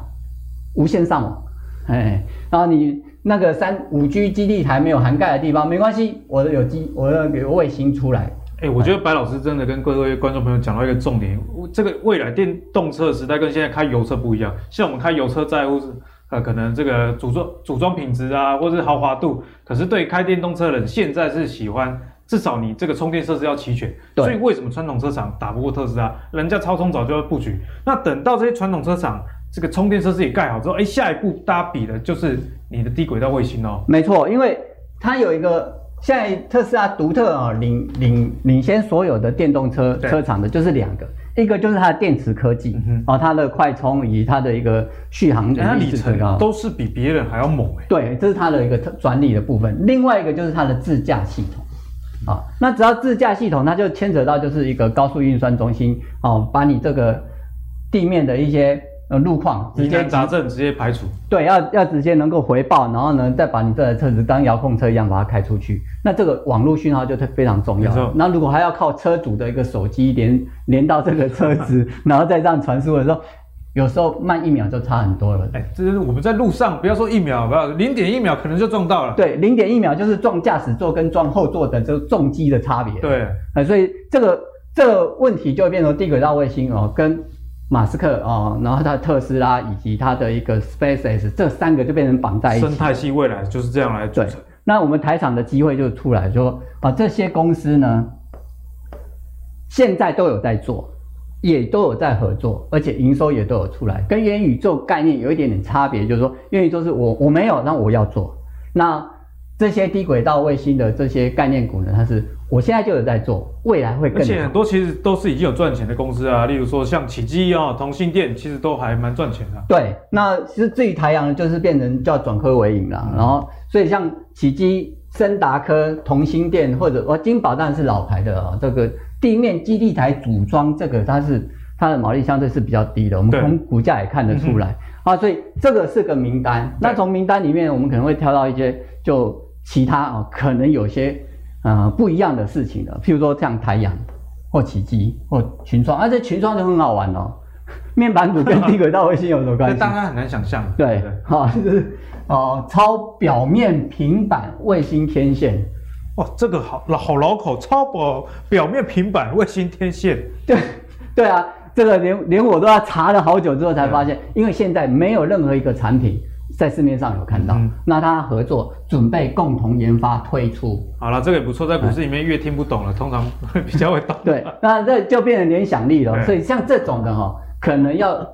无线上网？哎，然后你那个三五 G 基地台没有涵盖的地方没关系，我的有机，我的有卫星出来。哎，我觉得白老师真的跟各位观众朋友讲到一个重点，这个未来电动车时代跟现在开油车不一样。像我们开油车在乎是呃可能这个组装组装品质啊，或者是豪华度，可是对开电动车的人现在是喜欢至少你这个充电设施要齐全。对。所以为什么传统车厂打不过特斯拉？人家超充早就要布局。那等到这些传统车厂。这个充电设施也盖好之后，哎，下一步大家比的就是你的低轨道卫星哦。没错，因为它有一个现在特斯拉独特啊、哦，领领领先所有的电动车车厂的就是两个，一个就是它的电池科技，哦，它的快充以及它的一个续航它里程啊，都是比别人还要猛哎。对，这是它的一个特专利的部分。另外一个就是它的自驾系统啊、哦，那只要自驾系统，它就牵扯到就是一个高速运算中心哦，把你这个地面的一些。呃，路况直接杂症直接排除，对，要要直接能够回报，然后呢，再把你这台车子当遥控车一样把它开出去。那这个网络讯号就非常重要。那如果还要靠车主的一个手机连连到这个车子，*laughs* 然后再这样传输的时候，有时候慢一秒就差很多了。哎，这是我们在路上，不要说一秒，不要零点一秒，可能就撞到了。对，零点一秒就是撞驾驶座跟撞后座的这个重机的差别。对，哎，所以这个这个问题就会变成低轨道卫星哦，跟。马斯克啊，然后他的特斯拉以及他的一个 SpaceX 这三个就变成绑在一起。生态系未来就是这样来组成。那我们台场的机会就出来说，把，这些公司呢，现在都有在做，也都有在合作，而且营收也都有出来。跟元宇宙概念有一点点差别，就是说元宇宙是我我没有，那我要做。那这些低轨道卫星的这些概念股呢，它是。我现在就有在做，未来会更好。而且很多其实都是已经有赚钱的公司啊，例如说像启基啊、同心电，其实都还蛮赚钱的。对，那其实至于台阳就是变成叫转亏为盈了，嗯、然后所以像启基、森达科、同心电或者哇金宝当然是老牌的啊，这个地面基地台组装这个它是它的毛利相对是比较低的，我们从股价也看得出来、嗯、啊，所以这个是个名单。那从名单里面我们可能会挑到一些就其他啊，可能有些。呃，不一样的事情的，譬如说像台阳或奇迹或群创，而且群创就很好玩哦。*laughs* 面板组跟低轨道卫星有什么关系？*laughs* 这大家很难想象。对，好，就是哦，超表面平板卫星天线。哇，这个好老好老口，超表表面平板卫星天线。*laughs* 对，对啊，这个连连我都要查了好久之后才发现，因为现在没有任何一个产品。在市面上有看到，嗯、那他合作准备共同研发推出。好了，这个也不错，在股市里面越听不懂了，嗯、通常会比较会懂。对，那这就变成联想力了。对所以像这种的哈，可能要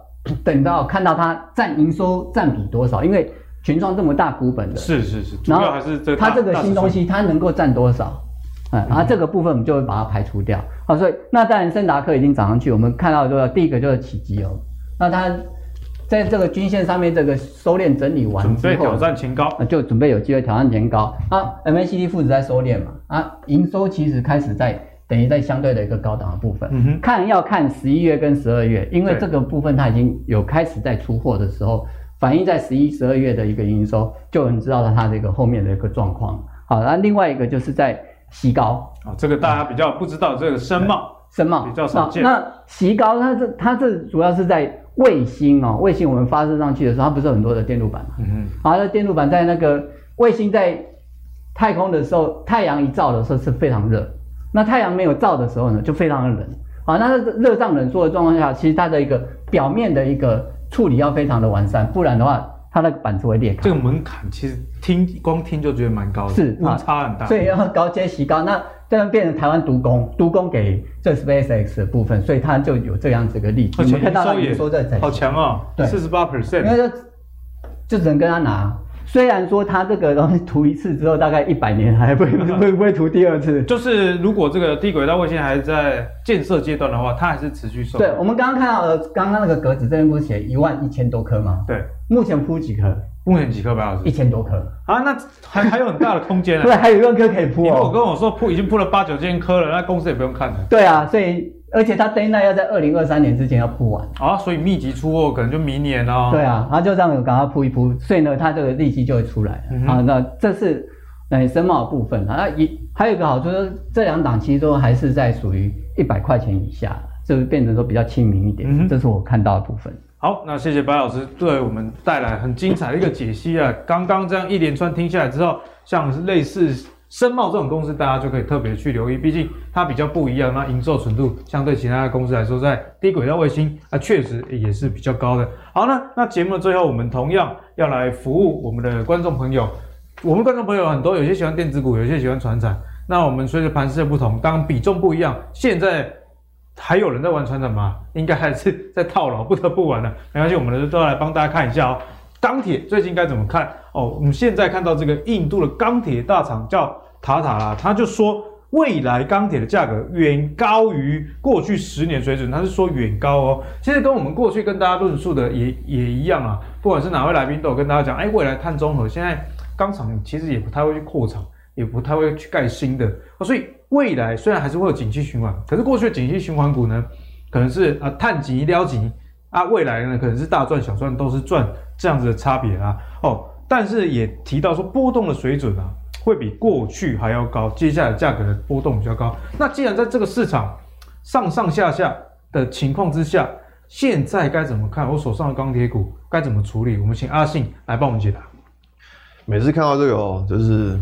等到看到它占营收占比多少，因为群创这么大股本的，是是是，主要还是这个。它这个新东西它能够占多少？嗯，然后这个部分我们就会把它排除掉。好，所以那当然森达克已经涨上去，我们看到的第一个就是起基哦，那它。在这个均线上面，这个收敛整理完之后，准备挑战前高，就准备有机会挑战前高。啊，MACD 负值在收敛嘛，啊，营收其实开始在等于在相对的一个高档的部分。嗯哼，看要看十一月跟十二月，因为这个部分它已经有开始在出货的时候，反映在十一、十二月的一个营收，就能知道它这个后面的一个状况。好，那另外一个就是在西高啊，这个大家比较不知道这个深茂，深茂比较少见。那矽高它这它这主要是在。卫星哦，卫星我们发射上去的时候，它不是很多的电路板嘛？嗯嗯。好，那电路板在那个卫星在太空的时候，太阳一照的时候是非常热，那太阳没有照的时候呢，就非常的冷。好，那热胀冷缩的状况下，其实它的一个表面的一个处理要非常的完善，不然的话，它那个板子会裂开。这个门槛其实听光听就觉得蛮高的，是，误差很大。所以要高阶、矽高。那这样变成台湾独供，独供给这 SpaceX 的部分，所以它就有这样子的例子。而且看到也说在好强哦，对，四十八 percent，因为就就只能跟他拿。虽然说它这个东西涂一次之后，大概一百年还会会不会涂第二次？就是如果这个低轨道卫星还在建设阶段的话，它还是持续收。对，我们刚刚看到的，刚刚那个格子这边不是写一万一千多颗吗？对，目前铺几颗？目前几颗白老师？一千多颗啊，那还还有很大的空间啊。对，还有一万颗可以铺哦。你如果跟我说铺已经铺了八九千颗了，那公司也不用看了。对啊，所以。而且它 Daylight 要在二零二三年之前要铺完啊，所以密集出货可能就明年哦。对啊，然后就这样赶快铺一铺，所以呢，它这个利息就会出来、嗯、啊。那这是呃申茂部分啊。那一还有一个好处，就是这两档其实都还是在属于一百块钱以下，就变成说比较亲民一点、嗯。这是我看到的部分。好，那谢谢白老师对我们带来很精彩的一个解析啊。刚刚这样一连串听下来之后，像是类似。深茂这种公司，大家就可以特别去留意，毕竟它比较不一样，那营收纯度相对其他的公司来说，在低轨道卫星啊，确实也是比较高的。好呢，那节目的最后，我们同样要来服务我们的观众朋友。我们观众朋友很多，有些喜欢电子股，有些喜欢传产。那我们随着盘势的不同，当比重不一样，现在还有人在玩传产吗？应该还是 *laughs* 在套牢，不得不玩了。没关系，我们都要来帮大家看一下哦。钢铁最近该怎么看？哦，我们现在看到这个印度的钢铁大厂叫塔塔啦，他就说未来钢铁的价格远高于过去十年水准，他是说远高哦。其实跟我们过去跟大家论述的也也一样啊，不管是哪位来宾都有跟大家讲，哎，未来碳中和现在钢厂其实也不太会去扩厂，也不太会去盖新的，所以未来虽然还是会有景气循环，可是过去的景气循环股呢，可能是啊碳级撩级啊，未来呢可能是大赚小赚都是赚。这样子的差别啊，哦，但是也提到说波动的水准啊，会比过去还要高，接下来价格的波动比较高。那既然在这个市场上上下下的情况之下，现在该怎么看？我手上的钢铁股该怎么处理？我们请阿信来帮我们解答。每次看到这个哦，就是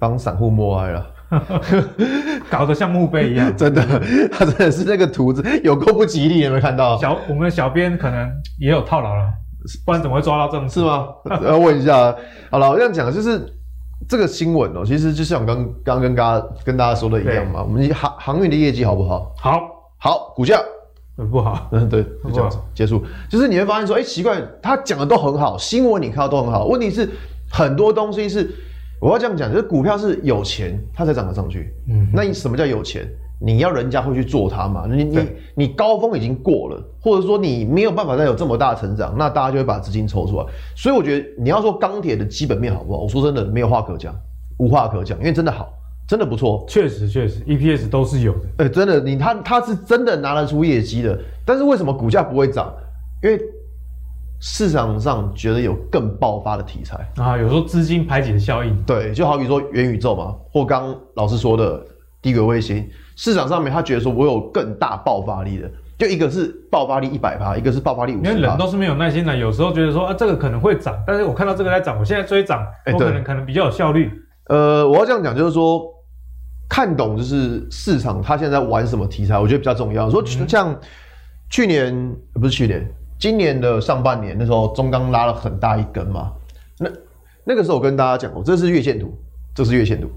帮散户默哀了，*laughs* 搞得像墓碑一样，*laughs* 真的，*laughs* 他真的是那个图子有够不吉利，有没有看到？小我们的小编可能也有套牢了。不然怎么会抓到这种？是吗？要问一下。好了，我这样讲就是这个新闻哦、喔，其实就像我刚刚跟大家跟大家说的一样嘛。我们航航运的业绩好不好？好，好，股价不好。嗯，对，就这样子结束。就是你会发现说，哎、欸，奇怪，他讲的都很好，新闻你看到都很好。问题是很多东西是我要这样讲，就是股票是有钱它才涨得上去。嗯，那你什么叫有钱？你要人家会去做它嘛？你你你高峰已经过了，或者说你没有办法再有这么大的成长，那大家就会把资金抽出来。所以我觉得你要说钢铁的基本面好不好？我说真的没有话可讲，无话可讲，因为真的好，真的不错。确实确实，EPS 都是有的。哎、欸，真的，你他他是真的拿得出业绩的。但是为什么股价不会涨？因为市场上觉得有更爆发的题材啊，有时候资金排挤的效应。对，就好比说元宇宙嘛，或刚老师说的低轨卫星。市场上面，他觉得说我有更大爆发力的，就一个是爆发力一百趴，一个是爆发力五十趴。因为人都是没有耐心的，有时候觉得说啊，这个可能会涨，但是我看到这个在涨，我现在追涨，我可能可能比较有效率。呃，我要这样讲，就是说看懂就是市场它现在在玩什么题材，我觉得比较重要。说像去年不是去年，今年的上半年那时候中钢拉了很大一根嘛，那那个时候我跟大家讲过，这是月线图，这是月线图。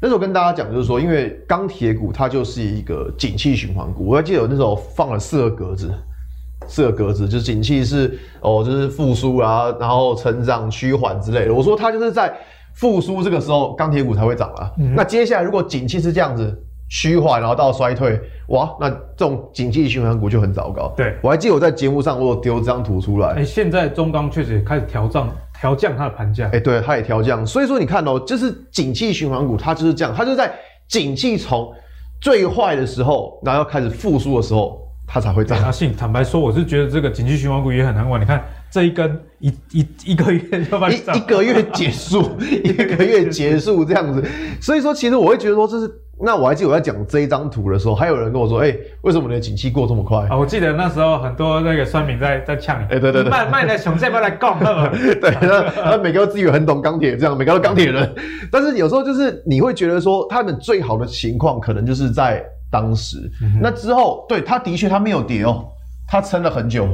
那时候跟大家讲，就是说，因为钢铁股它就是一个景气循环股。我还记得我那时候放了四个格子，四个格子就是景气是哦，就是复苏啊，然后成长趋缓之类的。我说它就是在复苏这个时候，钢铁股才会涨啊。嗯、那接下来如果景气是这样子趋缓，然后到衰退，哇，那这种景气循环股就很糟糕。对，我还记得我在节目上我有丢这张图出来。哎、欸，现在中钢确实也开始调涨。调降它的盘价，哎，对，它也调降，所以说你看哦，就是景气循环股，它就是这样，它就在景气从最坏的时候，然后要开始复苏的时候，它才会涨。阿信，坦白说，我是觉得这个景气循环股也很难玩。你看这一根一一一个月就把你一一个月结束，*laughs* 一个月结束这样子，所以说其实我会觉得说这是。那我还记得我在讲这一张图的时候，还有人跟我说：“哎、欸，为什么你的景气过这么快？”啊，我记得那时候很多那个酸民在在呛你，哎、欸，对对。对，卖卖的熊在不来杠，*laughs* 对，然后每个都自以为很懂钢铁，这样每个都钢铁人。但是有时候就是你会觉得说，他们最好的情况可能就是在当时，嗯、那之后，对，他的确他没有跌哦，他撑了很久，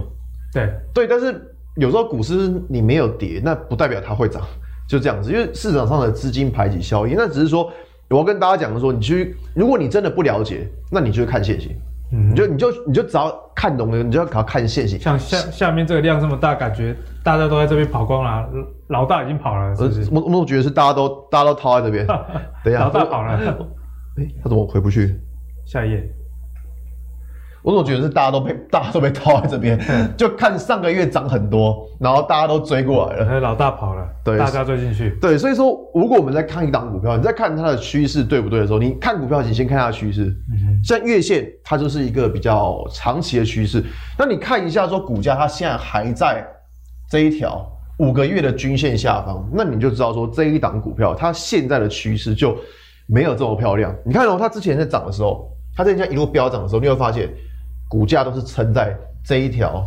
对。对，但是有时候股市你没有跌，那不代表它会涨，*laughs* 就这样子，因为市场上的资金排挤效应，那只是说。我要跟大家讲的说，你去，如果你真的不了解，那你就看线型。嗯，你就你就你就只要看懂了，你就要考看现行。像下下面这个量这么大，感觉大家都在这边跑光了，老大已经跑了，是不是？我我觉得是大家都大家都套在这边。*laughs* 等一下，老大跑了。*laughs* 哎、欸，他怎么回不去？下一页。我总觉得是大家都被大家都被套在这边，*laughs* 就看上个月涨很多，然后大家都追过来了，老大跑了，对，大家追进去，对，所以说如果我们在看一档股票，你在看它的趋势对不对的时候，你看股票你先看它的趋势，像月线它就是一个比较长期的趋势，那你看一下说股价它现在还在这一条五个月的均线下方，那你就知道说这一档股票它现在的趋势就没有这么漂亮。你看哦，它之前在涨的时候，它在这样一路飙涨的时候，你会发现。股价都是撑在这一条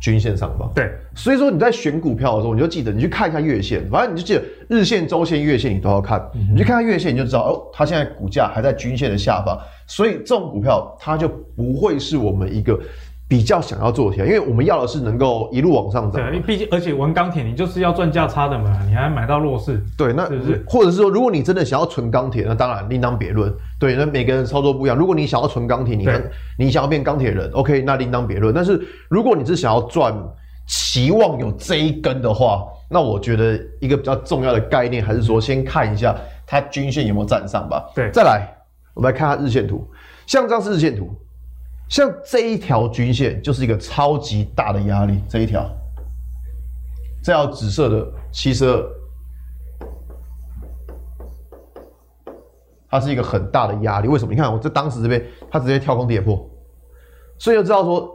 均线上方，对，所以说你在选股票的时候，你就记得你去看一下月线，反正你就记得日线、周线、月线你都要看，嗯、你去看看月线，你就知道哦，它现在股价还在均线的下方，所以这种股票它就不会是我们一个。比较想要做起来，因为我们要的是能够一路往上涨。对，毕竟而且玩钢铁，你就是要赚价差的嘛，你还买到弱势。对，那？或者是说，如果你真的想要纯钢铁，那当然另当别论。对，那每个人操作不一样。如果你想要纯钢铁，你看你想要变钢铁人，OK，那另当别论。但是如果你是想要赚，期望有这一根的话，那我觉得一个比较重要的概念还是说，先看一下它均线有没有站上吧。对，再来，我们来看下日线图，像这样是日线图。像这一条均线就是一个超级大的压力，这一条，这条紫色的七十二，它是一个很大的压力。为什么？你看我这当时这边，它直接跳空跌破，所以就知道说，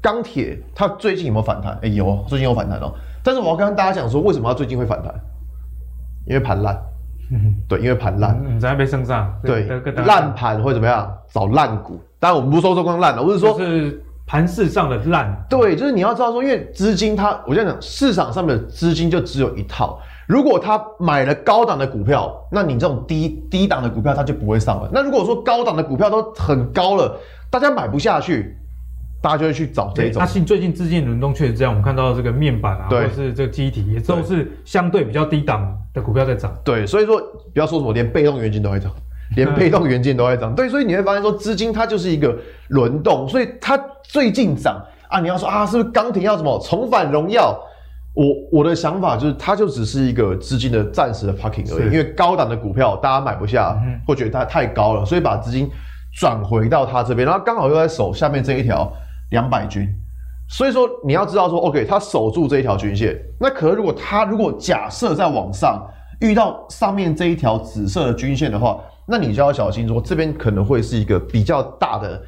钢铁它最近有没有反弹？哎，有，最近有反弹哦。但是我要跟大家讲说，为什么它最近会反弹？因为盘烂，对，因为盘烂，你在被升上，对，烂盘会怎么样？找烂股。当然，我们不是说周光烂了，我是说是盘市上的烂。对，就是你要知道说，因为资金它，我这样讲，市场上面的资金就只有一套。如果他买了高档的股票，那你这种低低档的股票，它就不会上了。那如果说高档的股票都很高了，大家买不下去，大家就会去找这种。它是最近资金轮动确实这样，我们看到这个面板啊，或者是这个机体，也都是相对比较低档的股票在涨。对，所以说不要说什么，连被动元件都会涨。连被动元件都在涨，对，所以你会发现说资金它就是一个轮动，所以它最近涨啊，你要说啊，是不是钢铁要什么？重返荣耀？我我的想法就是，它就只是一个资金的暂时的 parking 而已，因为高档的股票大家买不下，或觉得它太高了，所以把资金转回到它这边，然后刚好又在守下面这一条两百均，所以说你要知道说，OK，它守住这一条均线，那可是如果它如果假设在往上遇到上面这一条紫色的均线的话，那你就要小心说，这边可能会是一个比较大的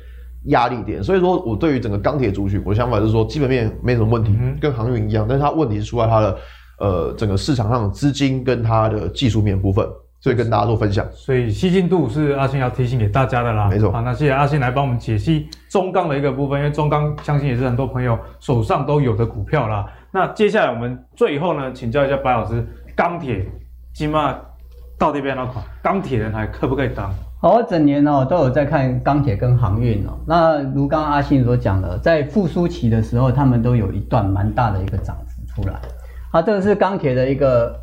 压力点。所以说我对于整个钢铁族群，我的想法就是说，基本面没什么问题，跟航运一样。但是它问题是出在它的呃整个市场上的资金跟它的技术面部分，所以跟大家做分享。所以吸进度是阿信要提醒给大家的啦。没错。好，那谢谢阿信来帮我们解析中钢的一个部分，因为中钢相信也是很多朋友手上都有的股票啦。那接下来我们最后呢，请教一下白老师，钢铁今嘛？到底变哪款？钢铁人还可不可以当？好，我整年哦都有在看钢铁跟航运哦。那如刚刚阿信所讲的，在复苏期的时候，他们都有一段蛮大的一个涨幅出来。好，这个是钢铁的一个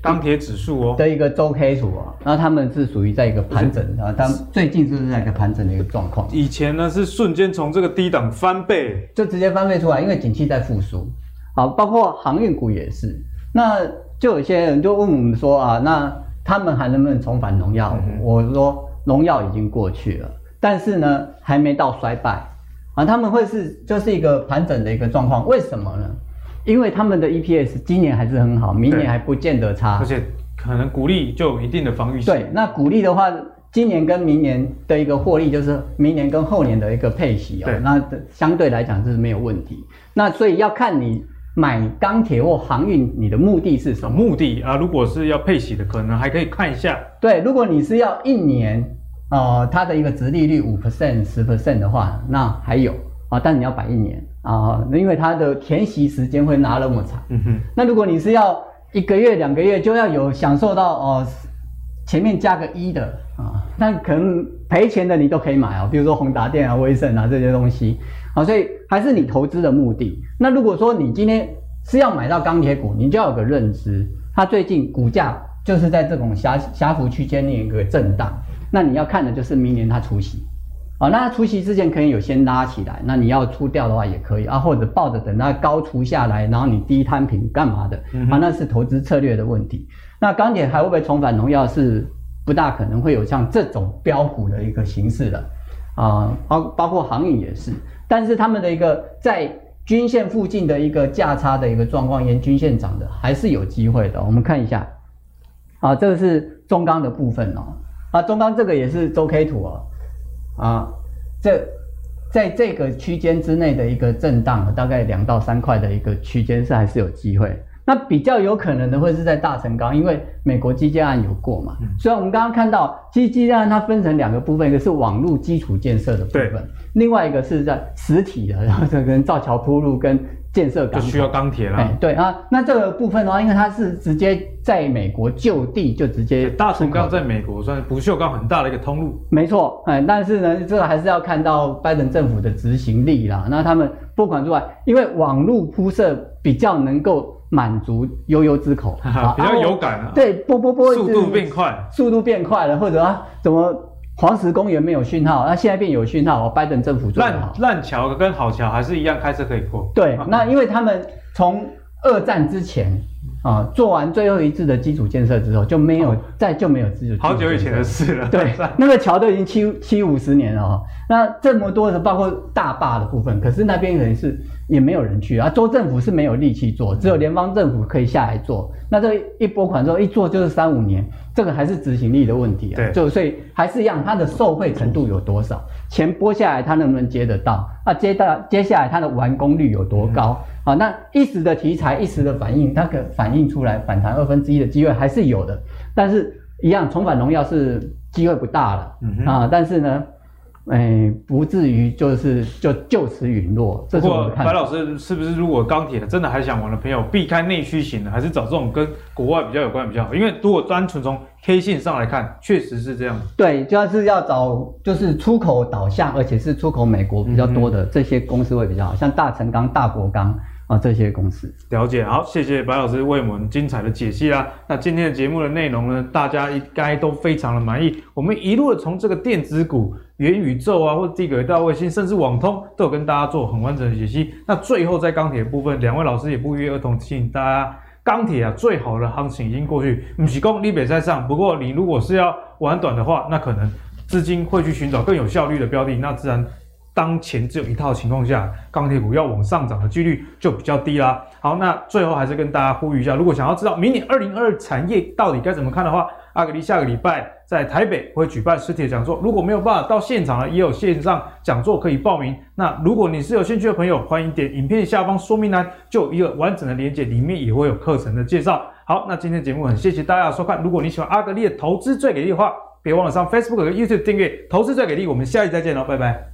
钢铁指数哦的一个周 K 图哦。那他们是属于在一个盘整啊，他们最近就是在一个盘整的一个状况。以前呢是瞬间从这个低档翻倍，就直接翻倍出来，因为景气在复苏。好，包括航运股也是。那就有些人就问我们说啊，那他们还能不能重返荣耀？嗯、我说荣耀已经过去了，但是呢还没到衰败啊，他们会是就是一个盘整的一个状况。为什么呢？因为他们的 EPS 今年还是很好，明年还不见得差，而且可能股利就有一定的防御性。对，那股利的话，今年跟明年的一个获利就是明年跟后年的一个配息哦，那相对来讲就是没有问题。那所以要看你。买钢铁或航运，你的目的是什么？目的啊，如果是要配息的，可能还可以看一下。对，如果你是要一年，呃，它的一个值利率五 percent、十 percent 的话，那还有啊，但你要摆一年啊，因为它的填息时间会拿那么长。嗯哼。那如果你是要一个月、两个月就要有享受到哦、呃，前面加个一的啊，那可能赔钱的你都可以买啊，比如说宏达电啊、威盛啊这些东西。啊，所以还是你投资的目的。那如果说你今天是要买到钢铁股，你就要有个认知，它最近股价就是在这种狭狭幅区间内一个震荡。那你要看的就是明年它出息，啊，那它除息之前可以有先拉起来，那你要出掉的话也可以啊，或者抱着等它高除下来，然后你低摊平干嘛的，啊，那是投资策略的问题。那钢铁还会不会重返农药是不大可能会有像这种标股的一个形式的，啊，包包括航运也是，但是他们的一个在均线附近的一个价差的一个状况，沿均线涨的还是有机会的。我们看一下，啊，这个是中钢的部分哦，啊，中钢这个也是周 K 图哦，啊，这在这个区间之内的一个震荡，大概两到三块的一个区间是还是有机会。那比较有可能的会是在大成钢，因为美国基建案有过嘛。虽然我们刚刚看到基建案它分成两个部分，一个是网络基础建设的部分，另外一个是在实体的，然后这跟造桥铺路跟建设港需要钢铁啦。对啊，那这个部分的话，因为它是直接在美国就地就直接大成钢在美国算是不锈钢很大的一个通路。没错，哎，但是呢，这个还是要看到拜登政府的执行力啦。那他们拨款出来，因为网络铺设比较能够。满足悠悠之口，*laughs* 比较有感啊。对，波波波，速度变快，速度变快了，或者啊，怎么黄石公园没有讯号，那现在变有讯号，拜登政府做。烂烂桥跟好桥还是一样，开车可以过。对，那因为他们从二战之前啊做完最后一次的基础建设之后，就没有再就没有基础。好久以前的事了。对，*laughs* 那个桥都已经七七五十年了。那这么多的，包括大坝的部分，可是那边人是。也没有人去啊，州政府是没有力气做，只有联邦政府可以下来做。那这一拨款之后一做就是三五年，这个还是执行力的问题啊。对，就所以还是一样，它的受惠程度有多少？钱拨下来，它能不能接得到？啊，接到接下来它的完工率有多高？嗯、啊，那一时的题材，一时的反应，它可反映出来反弹二分之一的机会还是有的。但是，一样重返荣耀是机会不大了。嗯啊，但是呢？哎，不至于就是就就此陨落。不过白老师是不是如果钢铁真的还想玩的朋友，避开内需型的，还是找这种跟国外比较有关比较好？因为如果单纯从 K 线上来看，确实是这样。对，就是要找就是出口导向，而且是出口美国比较多的这些公司会比较好，像大成钢、大国钢。啊，这些公司了解。好，谢谢白老师为我们精彩的解析啦。那今天的节目的内容呢，大家应该都非常的满意。我们一路的从这个电子股、元宇宙啊，或者低轨道卫星，甚至网通，都有跟大家做很完整的解析。那最后在钢铁部分，两位老师也不约而同提醒大家，钢铁啊，最好的行情已经过去，不是说你别再上。不过你如果是要玩短的话，那可能资金会去寻找更有效率的标的，那自然。当前只有一套情况下，钢铁股要往上涨的几率就比较低啦。好，那最后还是跟大家呼吁一下，如果想要知道明年二零二二产业到底该怎么看的话，阿格力下个礼拜在台北会举办实体讲座。如果没有办法到现场了，也有线上讲座可以报名。那如果你是有兴趣的朋友，欢迎点影片下方说明栏，就有一个完整的连接，里面也会有课程的介绍。好，那今天节目很谢谢大家的收看。如果你喜欢阿格力的投资最给力的话，别忘了上 Facebook 和 YouTube 订阅投资最给力。我们下期再见喽，拜拜。